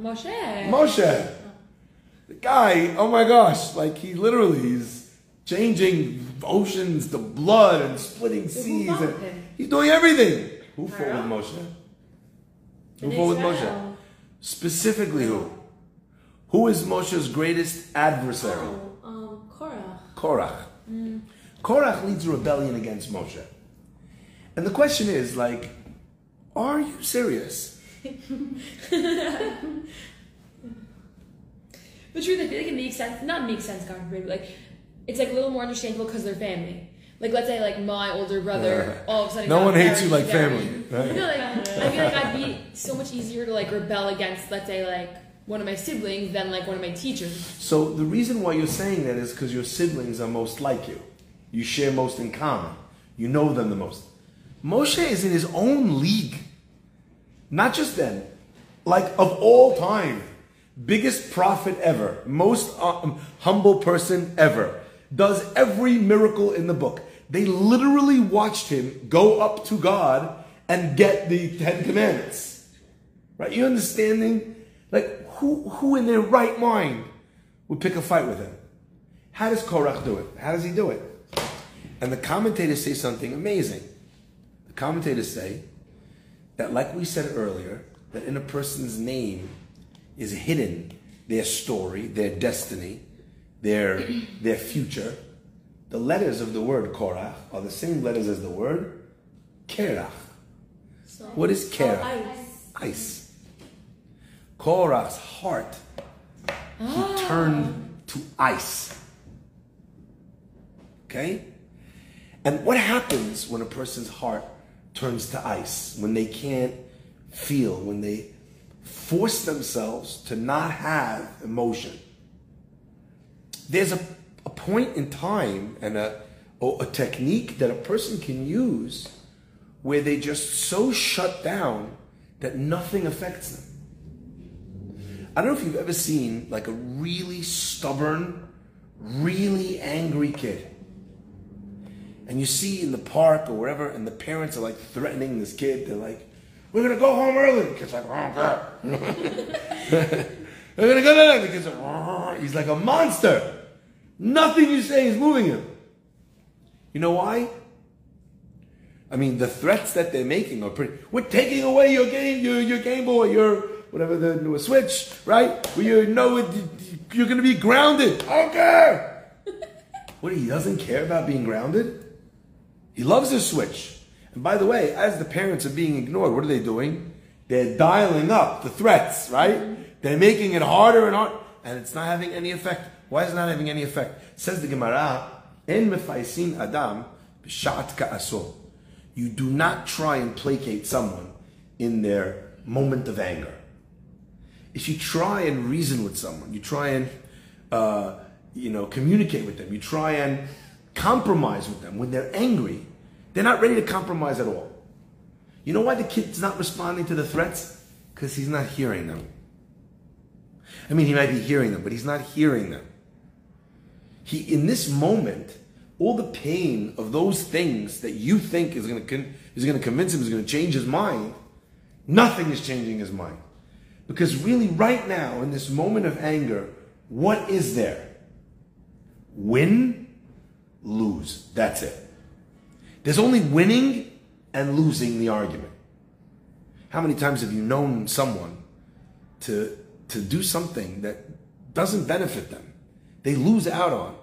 Moshe. Moshe. The guy, oh my gosh, like he literally is changing oceans to blood and splitting seas. And he's doing everything. Who fought with Moshe? Who fought with Moshe? Specifically who? Who is Moshe's greatest adversary? Oh, um, Korah. Korach. Korach leads a rebellion against Moshe. And the question is, like, are you serious? The truth, I feel like it makes sense. Not makes sense, God forbid, but like it's like a little more understandable because they're family. Like let's say like my older brother, all of a sudden No one hates you like family, right? Like I feel like I'd be so much easier to like rebel against, let's say like one of my siblings than like one of my teachers. So the reason why you're saying that is because your siblings are most like you. You share most in common. You know them the most. Moshe is in his own league. Not just then, like of all time, biggest prophet ever, most um, humble person ever, does every miracle in the book. They literally watched him go up to God and get the Ten Commandments. Right? You understanding? Like who who in their right mind would pick a fight with him? How does Korach do it? How does he do it? And the commentators say something amazing. The commentators say that, like we said earlier, that in a person's name is hidden their story, their destiny, their their future. The letters of the word Korach are the same letters as the word Kerach. So, What is oh, Kerach? Oh, ice. Ice. Korach's heart he ah. turned to ice. Okay? And what happens when a person's heart turns to ice? When they can't feel, when they force themselves to not have emotion? There's a, a point in time and a, a technique that a person can use where they just so shut down that nothing affects them. I don't know if you've ever seen like a really stubborn, really angry kid. And you see in the park or wherever, and the parents are like threatening this kid. They're like, we're gonna go home early. The kid's like, oh God. We're gonna go there. The kid's "Oh." he's like a monster. Nothing you say is moving him. You know why? I mean, the threats that they're making are pretty. We're taking away your game, your your Game Boy, your whatever the new Switch, right? Well, you know it, you're to be grounded. I don't care. what? He doesn't care about being grounded. He loves his Switch. And by the way, as the parents are being ignored, what are they doing? They're dialing up the threats, right? They're making it harder and harder, and it's not having any effect. Why is it not having any effect? Says the Gemara, "En mefaisin adam b'shat ka'aso." You do not try and placate someone in their moment of anger. If you try and reason with someone, you try and uh, you know communicate with them, you try and compromise with them when they're angry, they're not ready to compromise at all. You know why the kid's not responding to the threats? Because he's not hearing them. I mean, he might be hearing them, but he's not hearing them. He, in this moment, all the pain of those things that you think is going to is going to convince him is going to change his mind, nothing is changing his mind. Because really, right now, in this moment of anger, what is there? Win, lose. That's it. There's only winning and losing the argument. How many times have you known someone to, to do something that doesn't benefit them? They lose out on.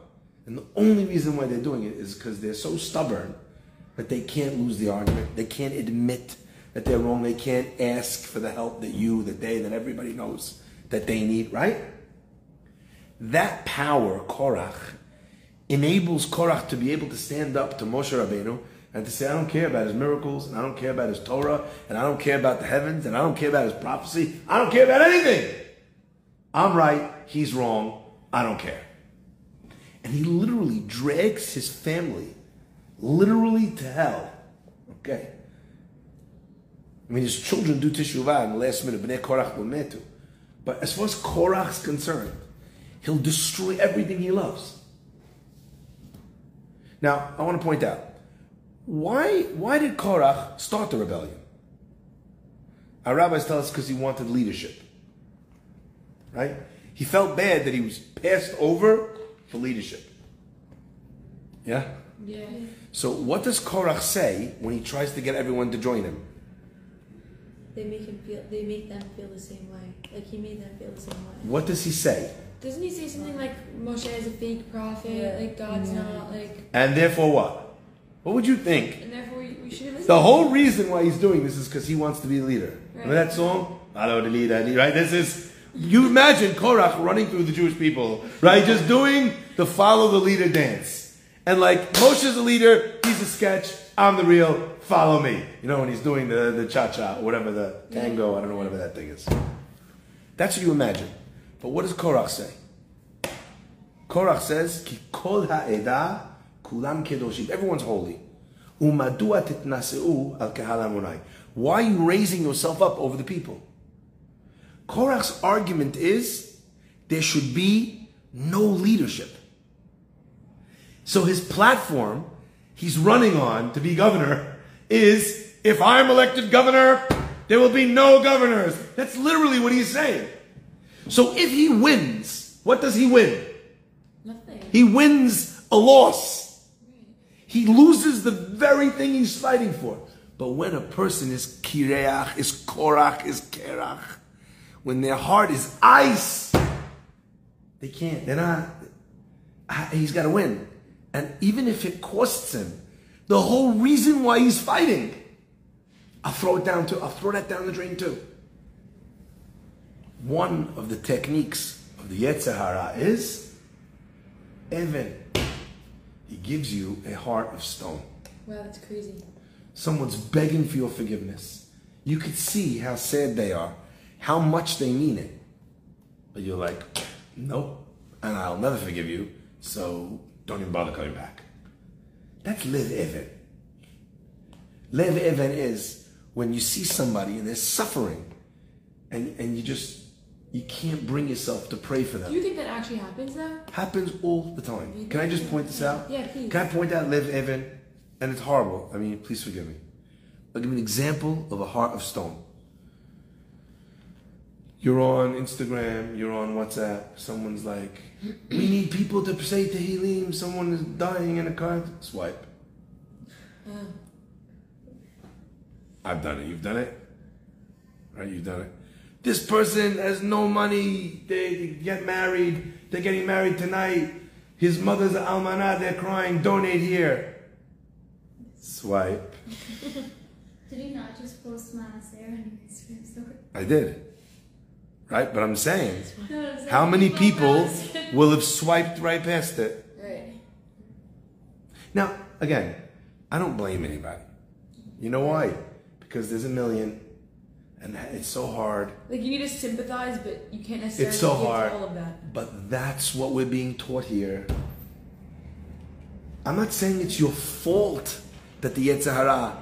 And the only reason why they're doing it is because they're so stubborn that they can't lose the argument. They can't admit that they're wrong. They can't ask for the help that you, that they, that everybody knows that they need, right? That power, Korach, enables Korach to be able to stand up to Moshe Rabbeinu and to say, I don't care about his miracles, and I don't care about his Torah, and I don't care about the heavens, and I don't care about his prophecy. I don't care about anything. I'm right, he's wrong, I don't care. And he literally drags his family literally to hell. Okay? I mean, his children do teshuvah in the last minute, Bnei Korach metu. But as far as Korach's concerned, he'll destroy everything he loves. Now, I want to point out, why, why did Korach start the rebellion? Our rabbis tell us because he wanted leadership. Right? He felt bad that he was passed over for leadership. Yeah? Yeah. So what does Korach say when he tries to get everyone to join him? They make him feel. They make them feel the same way. Like he made them feel the same way. What does he say? Doesn't he say something like Moshe is a fake prophet? Yeah. Like God's not like, And therefore what? What would you think? and therefore we, listen. The whole reason why he's doing this is because he wants to be a leader. Remember Right. that song? Follow the leader, right? This is you imagine Korach running through the Jewish people, right? Just doing the follow the leader dance. And like Moshe's the leader, he's a sketch, I'm the real, follow me. You know, when he's doing the, the cha-cha, or whatever the tango, I don't know, whatever that thing is. That's what you imagine. But what does Korach say? Korach says, Ki kol ha'eda kulam kedoshim. Everyone's holy. Umadua titnaseu al kahal. Why are you raising yourself up over the people? Korach's argument is there should be no leadership. So his platform he's running on to be governor is if I'm elected governor, there will be no governors. That's literally what he's saying. So if he wins, what does he win? Nothing. He wins a loss. He loses the very thing he's fighting for. But when a person is kireach, is korach, is kerach, when their heart is ice, they can't. They're not. He's got to win. And even if it costs him, the whole reason why he's fighting, I'll throw it down too. I'll throw that down the drain too. One of the techniques of the Yetzer Hara is Evan. He gives you a heart of stone. Wow, that's crazy. Someone's begging for your forgiveness. You could see how sad they are, how much they mean it. But you're like, nope, and I'll never forgive you, so don't even bother coming back. That's live even. Live even is when you see somebody and they're suffering, and, and you just, you can't bring yourself to pray for them Do you think that actually happens though? happens all the time. Can I just point this out? Yeah, please. Can I point out Liv Evan? And it's horrible. I mean, please forgive me. I'll give you an example of a heart of stone. You're on Instagram, you're on WhatsApp, someone's like, we need people to say Tehillim, someone is dying in a car. Swipe. Oh. I've done it. You've done it? Right? You've done it. This person has no money. They get married. They're getting married tonight. His mother's an almanah. They're crying. Donate here. Swipe. Did he not just post Manasseh on his Instagram story? I did. Right? But I'm saying, No, it how many people will have swiped right past it? Right. Now, again, I don't blame anybody. You know why? Because there's a million, and it's so hard. Like you need to sympathize, but you can't necessarily It's so hard. all of that. But that's what we're being taught here. I'm not saying it's your fault that the Yetzer Hara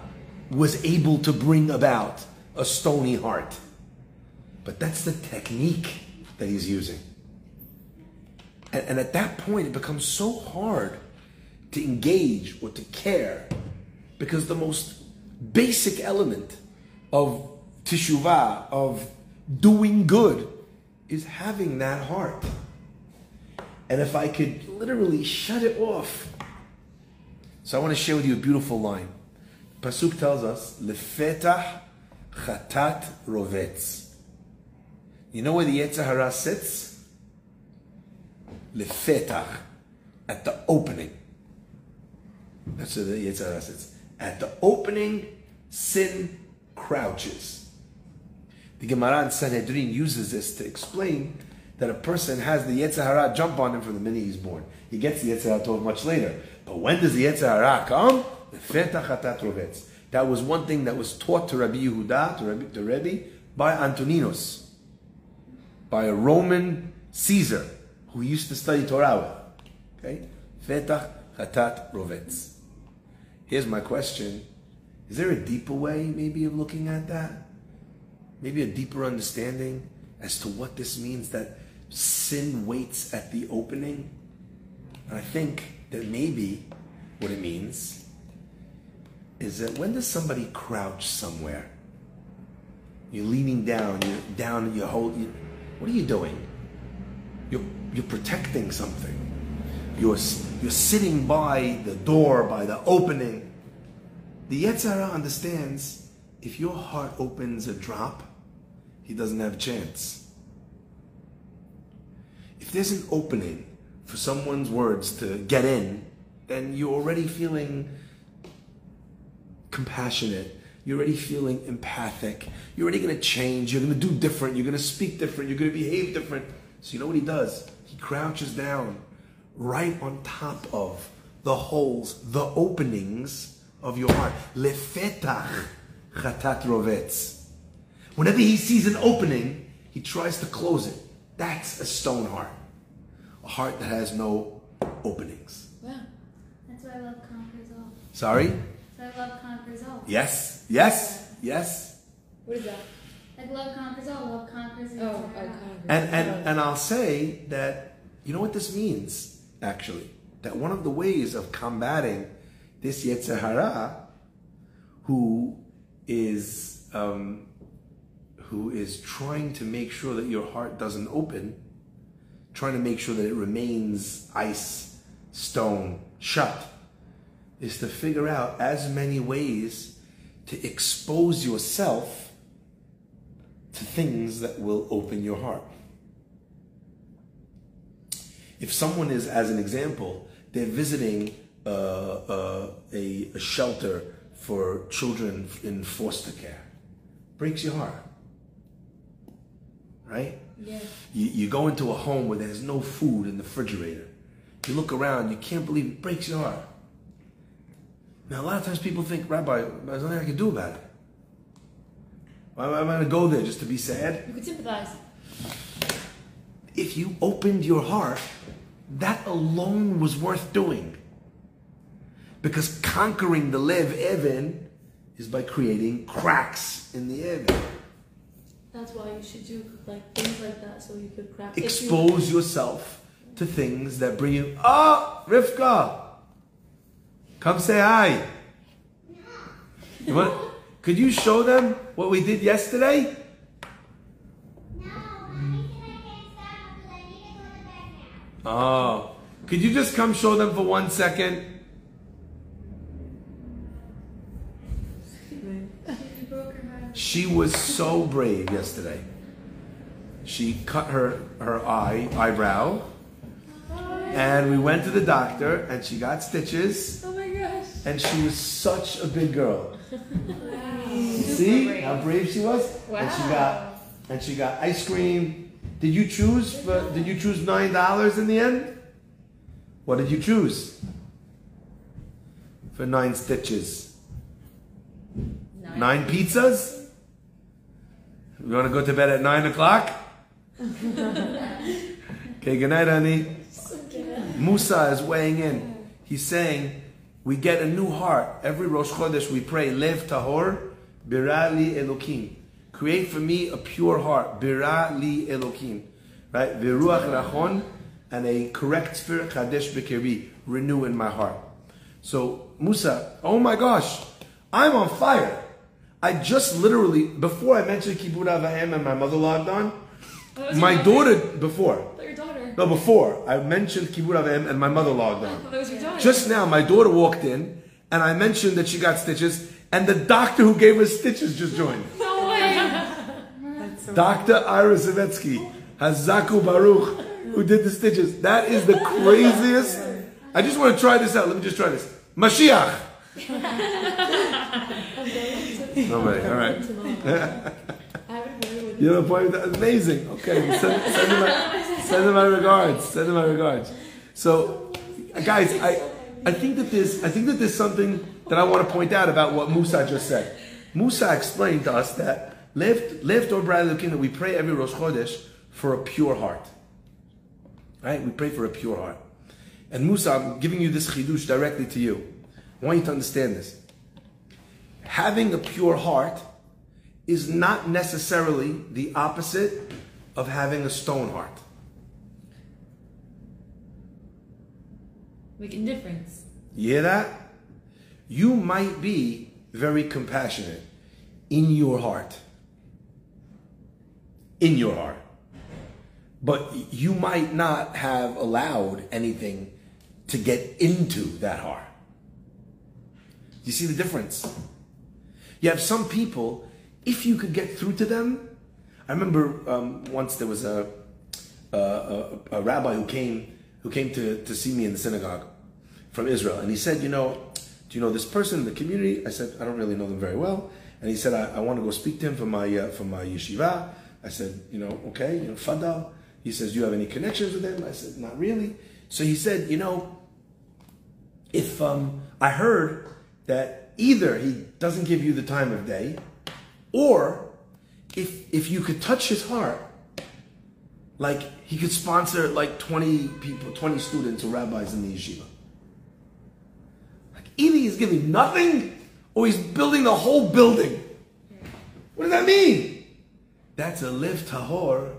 was able to bring about a stony heart. But that's the technique that he's using. And, and at that point, it becomes so hard to engage or to care because the most basic element of teshuvah, of doing good, is having that heart. And if I could literally shut it off. So I want to share with you a beautiful line. Pasuk tells us, Lefetah chatat rovetz. You know where the Yetzer sits? Lefetah, at the opening. That's where the Yetzer sits. At the opening, sin crouches. The Gemara in Sanhedrin uses this to explain that a person has the Yetzer Hara jump on him from the minute he's born. He gets the Yetzer Hara told much later. But when does the Yetzer Hara come? That was one thing that was taught to Rabbi Yehuda, to Rabbi, to Rebbe, by Antoninus, by a Roman Caesar who used to study Torah with. Okay? Fetach Hatat Rovetz. Here's my question. Is there a deeper way, maybe, of looking at that? Maybe a deeper understanding as to what this means that sin waits at the opening? And I think that maybe what it means is that when does somebody crouch somewhere? You're leaning down, you're down, you hold, you, what are you doing? You're, you're protecting something. You're, you're sitting by the door, by the opening. The Yetzer Hara understands if your heart opens a drop, he doesn't have a chance. If there's an opening for someone's words to get in, then you're already feeling compassionate. You're already feeling empathic. You're already going to change. You're going to do different. You're going to speak different. You're going to behave different. So you know what he does? He crouches down right on top of the holes, the openings of your heart. Lefetach chatat rovetz. Whenever he sees an opening, he tries to close it. That's a stone heart. A heart that has no openings. Wow. That's why I love conquers all. Sorry? That's why love conquers all. Yes, yes, yes. What is that? Like love conquers all. Love conquers the Oh, entire oh, conquer. And and and I'll say that you know what this means actually. That one of the ways of combating this Yetzer Hara, who is um, who is trying to make sure that your heart doesn't open, trying to make sure that it remains ice, stone, shut, is to figure out as many ways to expose yourself to things that will open your heart. If someone is, as an example, they're visiting uh, uh, a, a shelter for children in foster care, breaks your heart, right? Yeah. You, you go into a home where there's no food in the refrigerator. You look around, you can't believe it breaks your heart. Now, a lot of times people think, Rabbi, there's nothing I can do about it. Why am I going to go there just to be sad? You could sympathize. If you opened your heart, that alone was worth doing. Because conquering the Lev Evan is by creating cracks in the Evan. That's why you should do like things like that so you could crack. if you- Expose yourself to things that bring you. Oh, Rivka! Come say hi. You want, could you show them what we did yesterday? No. Oh, could you just come show them for one second? She broke her heart. She was so brave yesterday. She cut her her eye eyebrow, and we went to the doctor, and she got stitches, Oh my gosh. and she was such a big girl. See brave. how brave she was, Wow. and she got and she got ice cream. Did you choose? For, did you choose nine dollars in the end? What did you choose? For nine stitches. Nine pizzas? You want to go to bed at nine o'clock? okay, good night, honey. Musa is weighing in. He's saying, we get a new heart. Every Rosh Chodesh we pray, Lev Tahor, Birali Elokim. Create for me a pure heart, Birali Elokim. Right? Viruach Rachon, and a correct spirit, Chadesh Bekirbi. Renew in my heart. So, Musa, oh my gosh, I'm on fire. I just literally, before I mentioned Kibbutz Avayim and my mother logged on, Oh, that was my your daughter, before, I your daughter. no, before, I mentioned Kibbutz Avayim and my mother logged on. thought that was your daughter. Just now, my daughter walked in, and I mentioned that she got stitches, and the doctor who gave her stitches just joined. no way. Dr. Ira Zavetsky, Hazaku Baruch, who did the stitches. That is the craziest. I just want to try this out. Let me just try this. Mashiach. Nobody. All right. I haven't heard what You have a point. Amazing. Okay, send, send, them my, send them my regards. Send them my regards. So, guys, I, I think that there's, I think that there's something that I want to point out about what Musa just said. Musa explained to us that left, left or bride looking that we pray every Rosh Chodesh for a pure heart. Right? We pray for a pure heart. And Musa, I'm giving you this chidush directly to you. I want you to understand this. Having a pure heart is not necessarily the opposite of having a stone heart. Making difference. You hear that? You might be very compassionate in your heart. In your heart. But you might not have allowed anything to get into that heart. You see the difference? You have some people, if you could get through to them, I remember um, once there was a, a, a, a rabbi who came who came to, to see me in the synagogue from Israel, and he said, you know, do you know this person in the community? I said, I don't really know them very well, and he said, I, I want to go speak to him for my uh, for my yeshiva. I said, you know, okay, you know, fadal. He says, do you have any connections with him? I said, not really. So he said, you know, if um, I heard that either he doesn't give you the time of day, or if if you could touch his heart, like he could sponsor like 20 people, 20 students or rabbis in the yeshiva. Like either he's giving nothing or he's building the whole building. What does that mean? That's a lev tahor.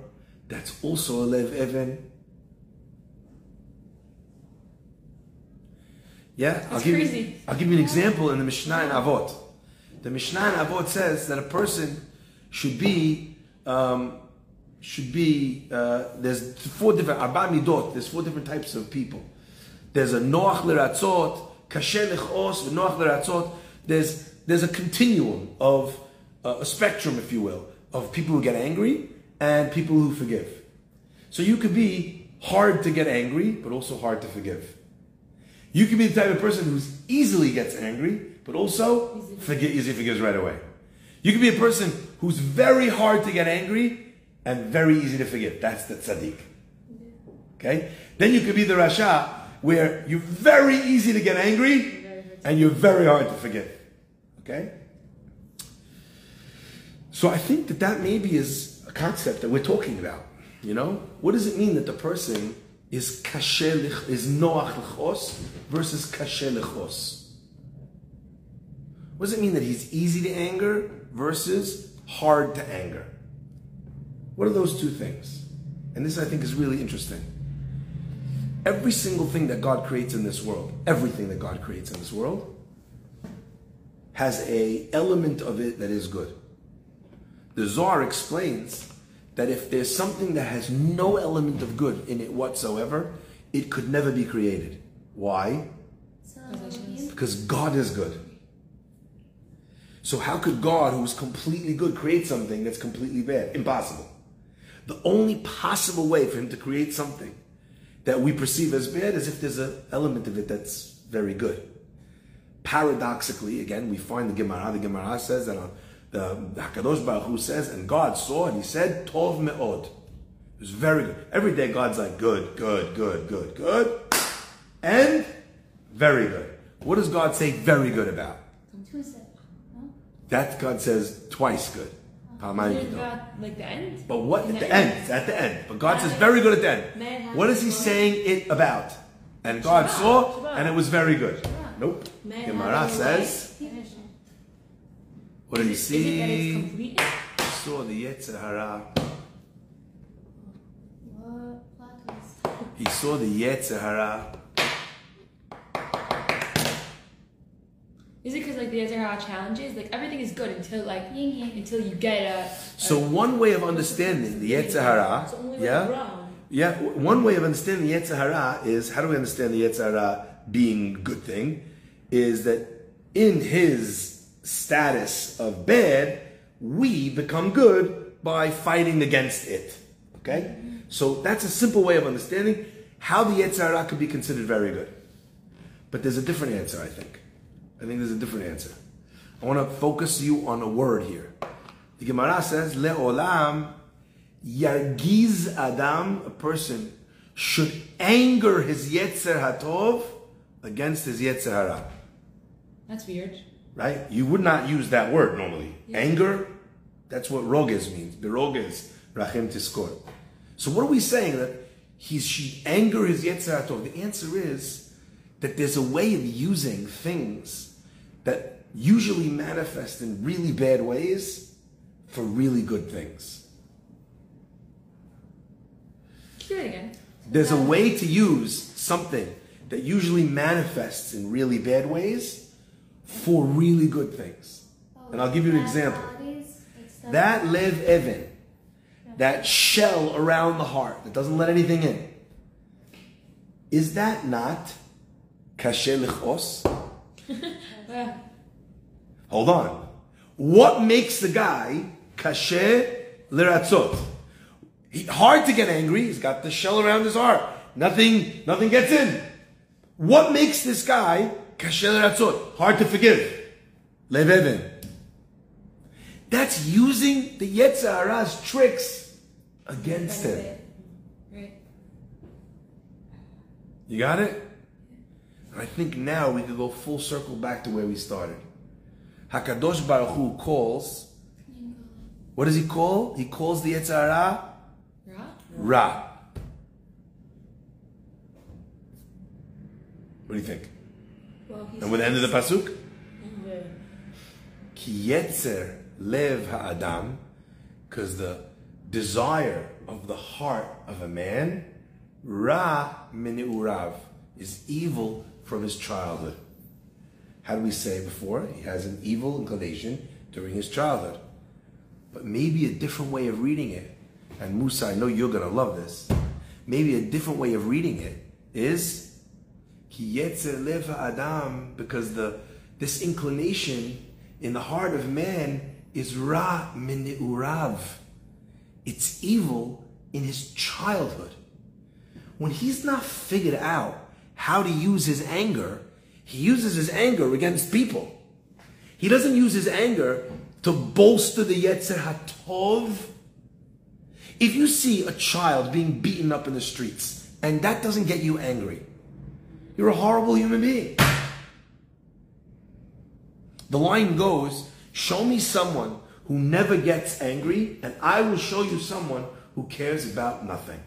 That's also a lev even. Yeah, I'll give crazy. you. I'll give you an example in the Mishnah in Avot. The Mishnah in Avot says that a person should be um, should be uh, there's four different arba midot. There's four different types of people. There's a noach leratzot, kasher lechos, noach leratzot. There's there's a continuum of uh, a spectrum, if you will, of people who get angry and people who forgive. So you could be hard to get angry, but also hard to forgive. You could be the type of person who easily gets angry, but also forget, easily forgives right away. You can be a person who's very hard to get angry and very easy to forgive. That's the tzaddik. Okay? Then you could be the rasha, where you're very easy to get angry and you're very hard to forgive. Okay? So I think that that maybe is a concept that we're talking about. You know, what does it mean that the person is kasher lich- is noach lechos versus kasher lechos? What does it mean that he's easy to anger versus hard to anger? What are those two things? And this I think is really interesting. Every single thing that God creates in this world, everything that God creates in this world, has a element of it that is good. The Zohar explains that if there's something that has no element of good in it whatsoever, it could never be created. Why? Because God is good. So how could God, who is completely good, create something that's completely bad? Impossible. The only possible way for him to create something that we perceive as bad is if there's an element of it that's very good. Paradoxically, again, we find the Gemara. The Gemara says that on the, the Hakadosh Baruch Hu says, and God saw and He said, "Tov meod." It was very good. Every day, God's like, "Good, good, good, good, good," and very good. What does God say very good about? No? That God says twice good. Pamayim Isn't kidon. that like the end? But what at the end? At the end. But God says very good at the end. What is He saying it about? And God saw, and it was very good. Nope. Gemara says, what did he Is it that it's see? He saw the Yetzer Hara. What? Plot twist. He saw the Yetzer Is it because like the other challenges? Like everything is good until like Yin yang. until you get a. So one way of understanding the Yetzer Hara, It's only like yeah, yeah. One way of understanding the Yetzer is how do we understand the Yetzer being good thing? Is that in his status of bad, we become good by fighting against it. Okay, mm-hmm. so that's a simple way of understanding how the Yetzer Hara could be considered very good. But there's a different answer, I think. I think there's a different answer. I want to focus you on a word here. The Gemara says, Le'olam yargiz adam, a person should anger his yetzer hatov against his yetzer hara. That's weird. Right? You would not use that word normally. Anger, that's what roges means. Beroges, rachim tiskor. So what are we saying? That he should anger his yetzer hatov. The answer is that there's a way of using things that usually manifest in really bad ways for really good things. Say it again. There's a way to use something that usually manifests in really bad ways for really good things. And I'll give you an example. bodies, it's stuff- That lev evan, that shell around the heart that doesn't let anything in, is that not kasher lichos? Yeah. Hold on. What makes the guy kasher liratzot? He, hard to get angry. He's got the shell around his heart. Nothing, nothing gets in. What makes this guy kasher liratzot? Hard to forgive. Lev evan. That's using the Yetzer Hara's tricks against him. Right. You got it? And I think now we could go full circle back to where we started. Hakadosh Baruch Hu calls. What does he call? He calls the Hara Right? Ra. What do you think? Well, And with the end of the pasuk, Yeah. Ki Yetzer Lev Ha'adam, because the desire of the heart of a man, Ra Mini'urav, is evil from his childhood. How do we say before? He has an evil inclination during his childhood. But maybe a different way of reading it, and Musa, I know you're going to love this. Maybe a different way of reading it is Ki Yetzer Lev Ha'adam, because the this inclination in the heart of man is Ra Mini'urav. It's evil in his childhood. When he's not figured out how to use his anger, he uses his anger against people. He doesn't use his anger to bolster the Yetzer HaTov. If you see a child being beaten up in the streets and that doesn't get you angry, you're a horrible human being. The line goes, show me someone who never gets angry, and I will show you someone who cares about nothing.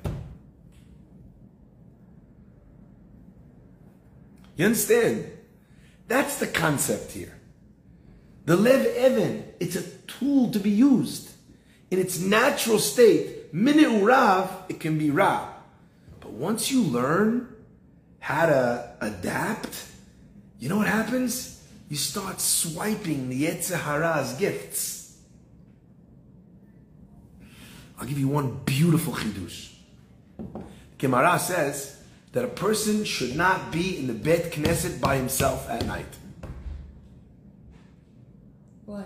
You understand? That's the concept here. The Lev Evan, it's a tool to be used. In its natural state, Mini'urav, it can be Ra. But once you learn how to adapt, you know what happens? You start swiping the Yetzer Hara's gifts. I'll give you one beautiful chidush. Gemara says that a person should not be in the Bet Knesset by himself at night. Why?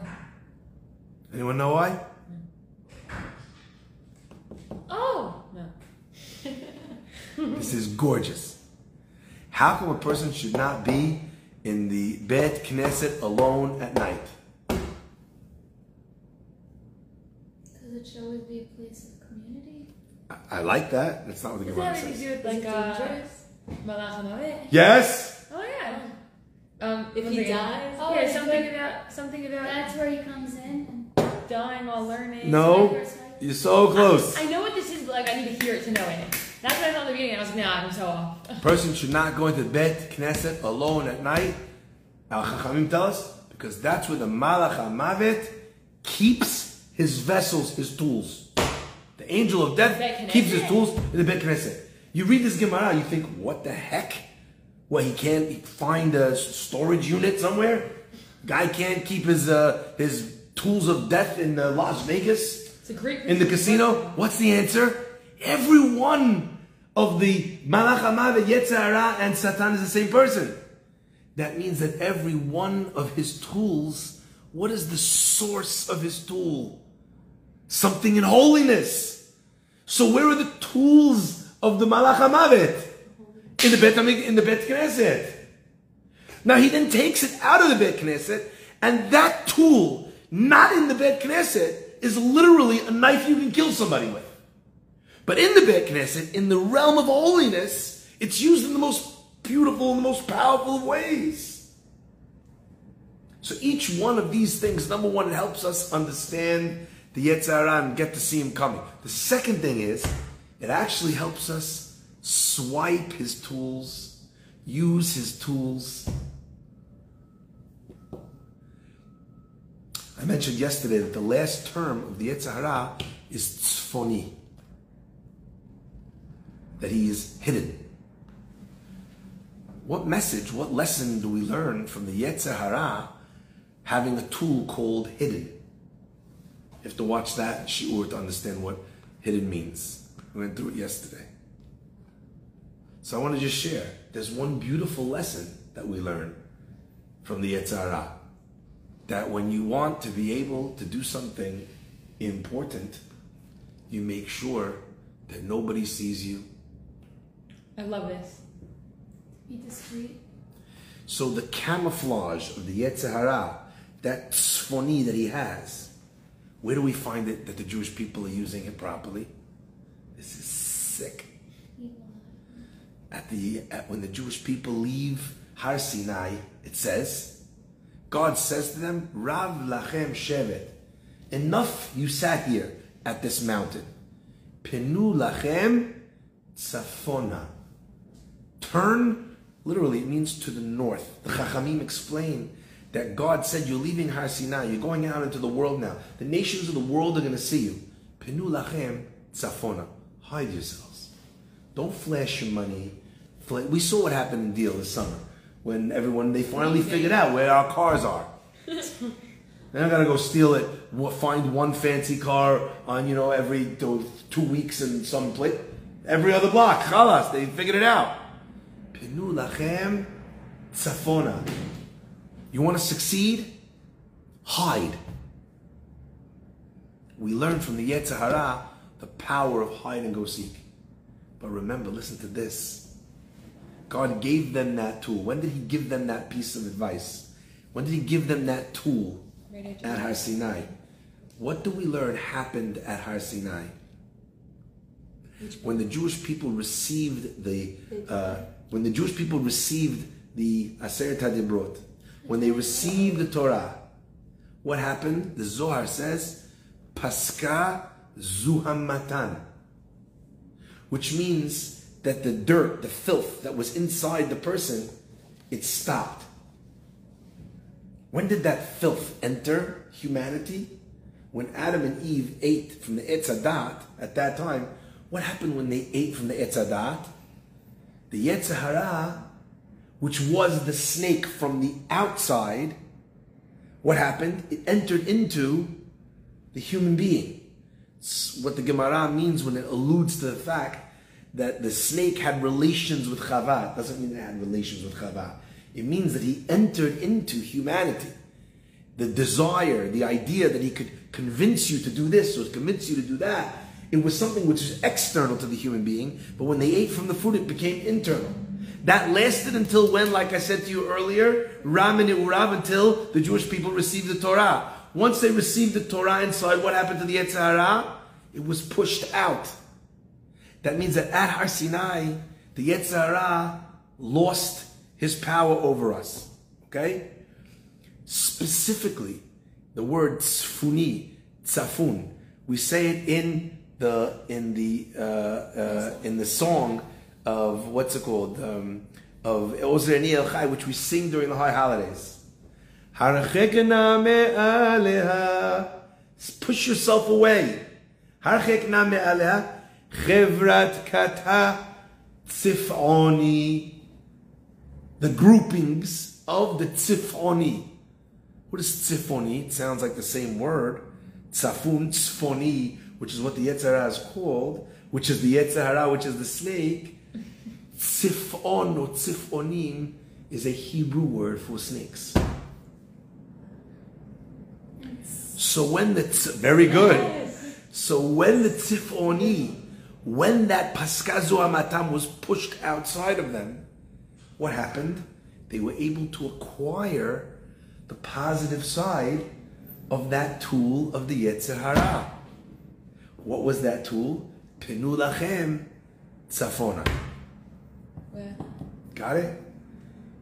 Anyone know why? Oh! No. This is gorgeous. How come a person should not be in the Bet Knesset alone at night? Because it should always be a place. I, I like that. That's not what the Does Gemara that have to says. do with like uh, Malach HaMavet? Yes. Oh yeah. Um, If one he second. dies, Oh, yeah, something good. about something about That's where he comes in dying while learning. No, you're so close. I know what this is, but like I need to hear it to know it. That's what I thought at the beginning. I was like, nah, I'm so off. person should not go into Bet Knesset alone at night. Al Chachamim tell us because that's where the Malach HaMavet keeps his vessels, his tools. The angel of death keeps his tools in the Bet Knesset. You read this Gemara, you think, what the heck? What he can't find a storage unit somewhere? Guy can't keep his uh, his tools of death in uh, Las Vegas It's a great in the casino. What's the answer? Every one of the Malach HaMavet, Yetzer Hara, and Satan is the same person. That means that every one of his tools, what is the source of his tool? Something in holiness. So where are the tools of the Malach HaMavet? In the Bet, in the Bet Knesset. Now he then takes it out of the Bet Knesset, and that tool, not in the Bet Knesset, is literally a knife you can kill somebody with. But in the Bet Knesset, in the realm of holiness, it's used in the most beautiful and the most powerful of ways. So each one of these things, number one, it helps us understand the Yetzer Hara and get to see him coming. The second thing is, it actually helps us swipe his tools, use his tools. I mentioned yesterday that the last term of the Yetzer Hara is tzfoni, that he is hidden. what message, what lesson do we learn from the Yetzer Hara having a tool called hidden? You have to watch that shiur to understand what hidden means. We went through it yesterday. So I want to just share. There's one beautiful lesson that we learn from the Yetzer That when you want to be able to do something important, you make sure that nobody sees you. I love this. Be discreet. So the camouflage of the Yetzer Hara, that tzfoni that he has, where do we find it that the Jewish people are using it properly? This is sick. At the at, when the Jewish people leave Har Sinai, it says, God says to them, Rav lachem shevet, enough you sat here at this mountain. Pinu lachem tzafona. Turn, literally, it means to the north. The Chachamim explain that God said, You're leaving Har Sinai, you're going out into the world now. The nations of the world are going to see you. Pinu lachem tzafona. Hide yourselves. Don't flash your money. We saw what happened in Deal this summer when everyone, they finally figured out where our cars are. They're not gonna go steal it. Find one fancy car on you know every two two weeks in some place. Every other block, chalas. They figured it out. Pinu lachem tzafona. You want to succeed? Hide. We learn from the Yetzer Hara the power of hide and go seek. But remember, listen to this. God gave them that tool. When did He give them that piece of advice? When did He give them that tool? At Har Sinai. What do we learn happened at Har Sinai? When the Jewish people received the uh, when the Jewish people received the Aseret Hadibrot, when they received the Torah, what happened? The Zohar says, Paska Zuhamatan, which means that the dirt, the filth that was inside the person, it stopped. When did that filth enter humanity? When Adam and Eve ate from the Etz Hadat at that time, what happened when they ate from the Etz Hadat? The Yetzer Hara, which was the snake from the outside, what happened? It entered into the human being. It's what the Gemara means when it alludes to the fact that the snake had relations with Chava. It doesn't mean it had relations with Chava. It means that he entered into humanity. The desire, the idea that he could convince you to do this or convince you to do that, it was something which was external to the human being, but when they ate from the food, it became internal. That lasted until when, like I said to you earlier, Ra Mini'urav, until the Jewish people received the Torah. Once they received the Torah inside, what happened to the Yetzer Hara? It was pushed out. That means that at Har Sinai, the Yetzer Hara lost his power over us. Okay? Specifically, the word tzfuni, tzafun, we say it in the in the uh, uh, in the song of what's it called um, of Ozreni El Chai, which we sing during the high holidays. Push yourself away. Tzifoni. The groupings of the tzifoni. What is tzifoni? It sounds like the same word. Tzafun, tzfoni, which is what the Yetzer Hara is called, which is the Yetzer Hara, which is the snake. Tzifon or tzifonim is a Hebrew word for snakes. So when the tz- very good. So when the tzifoni, when that paska zuhamatan was pushed outside of them, what happened? They were able to acquire the positive side of that tool of the Yetzer Hara. What was that tool? Pinu lachem tzafona. Yeah. Got it?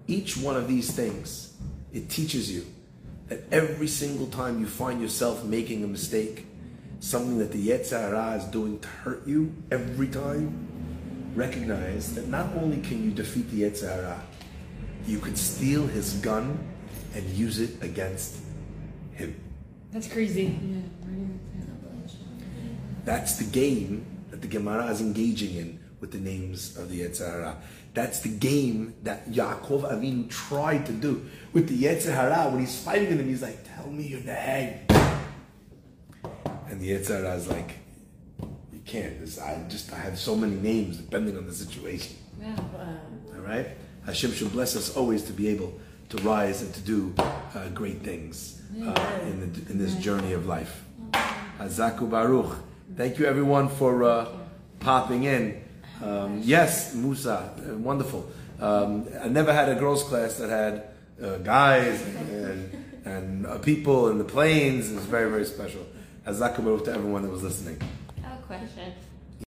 Each one of these things, it teaches you that every single time you find yourself making a mistake, something that the Yetzer Hara is doing to hurt you every time, recognize that not only can you defeat the Yetzer Hara, you could steal his gun and use it against him. That's crazy. Yeah. That's the game that the Gemara is engaging in with the names of the Yetzer Hara. That's the game that Yaakov Avinu tried to do with the Yetzer Hara. When he's fighting with him, he's like, "Tell me your name." And the Yetzer Hara is like, "You can't. This, I just I have so many names depending on the situation." All right. Hashem should bless us always to be able to rise and to do uh, great things uh, in, the, in this journey of life. Hazaku Baruch. Thank you everyone for uh, popping in. Um, yes, Musa, uh, wonderful. Um, I never had a girls' class that had uh, guys and, and, and uh, people in the planes. It was very, very special. Hazaku Baruch to everyone that was listening. I have a question.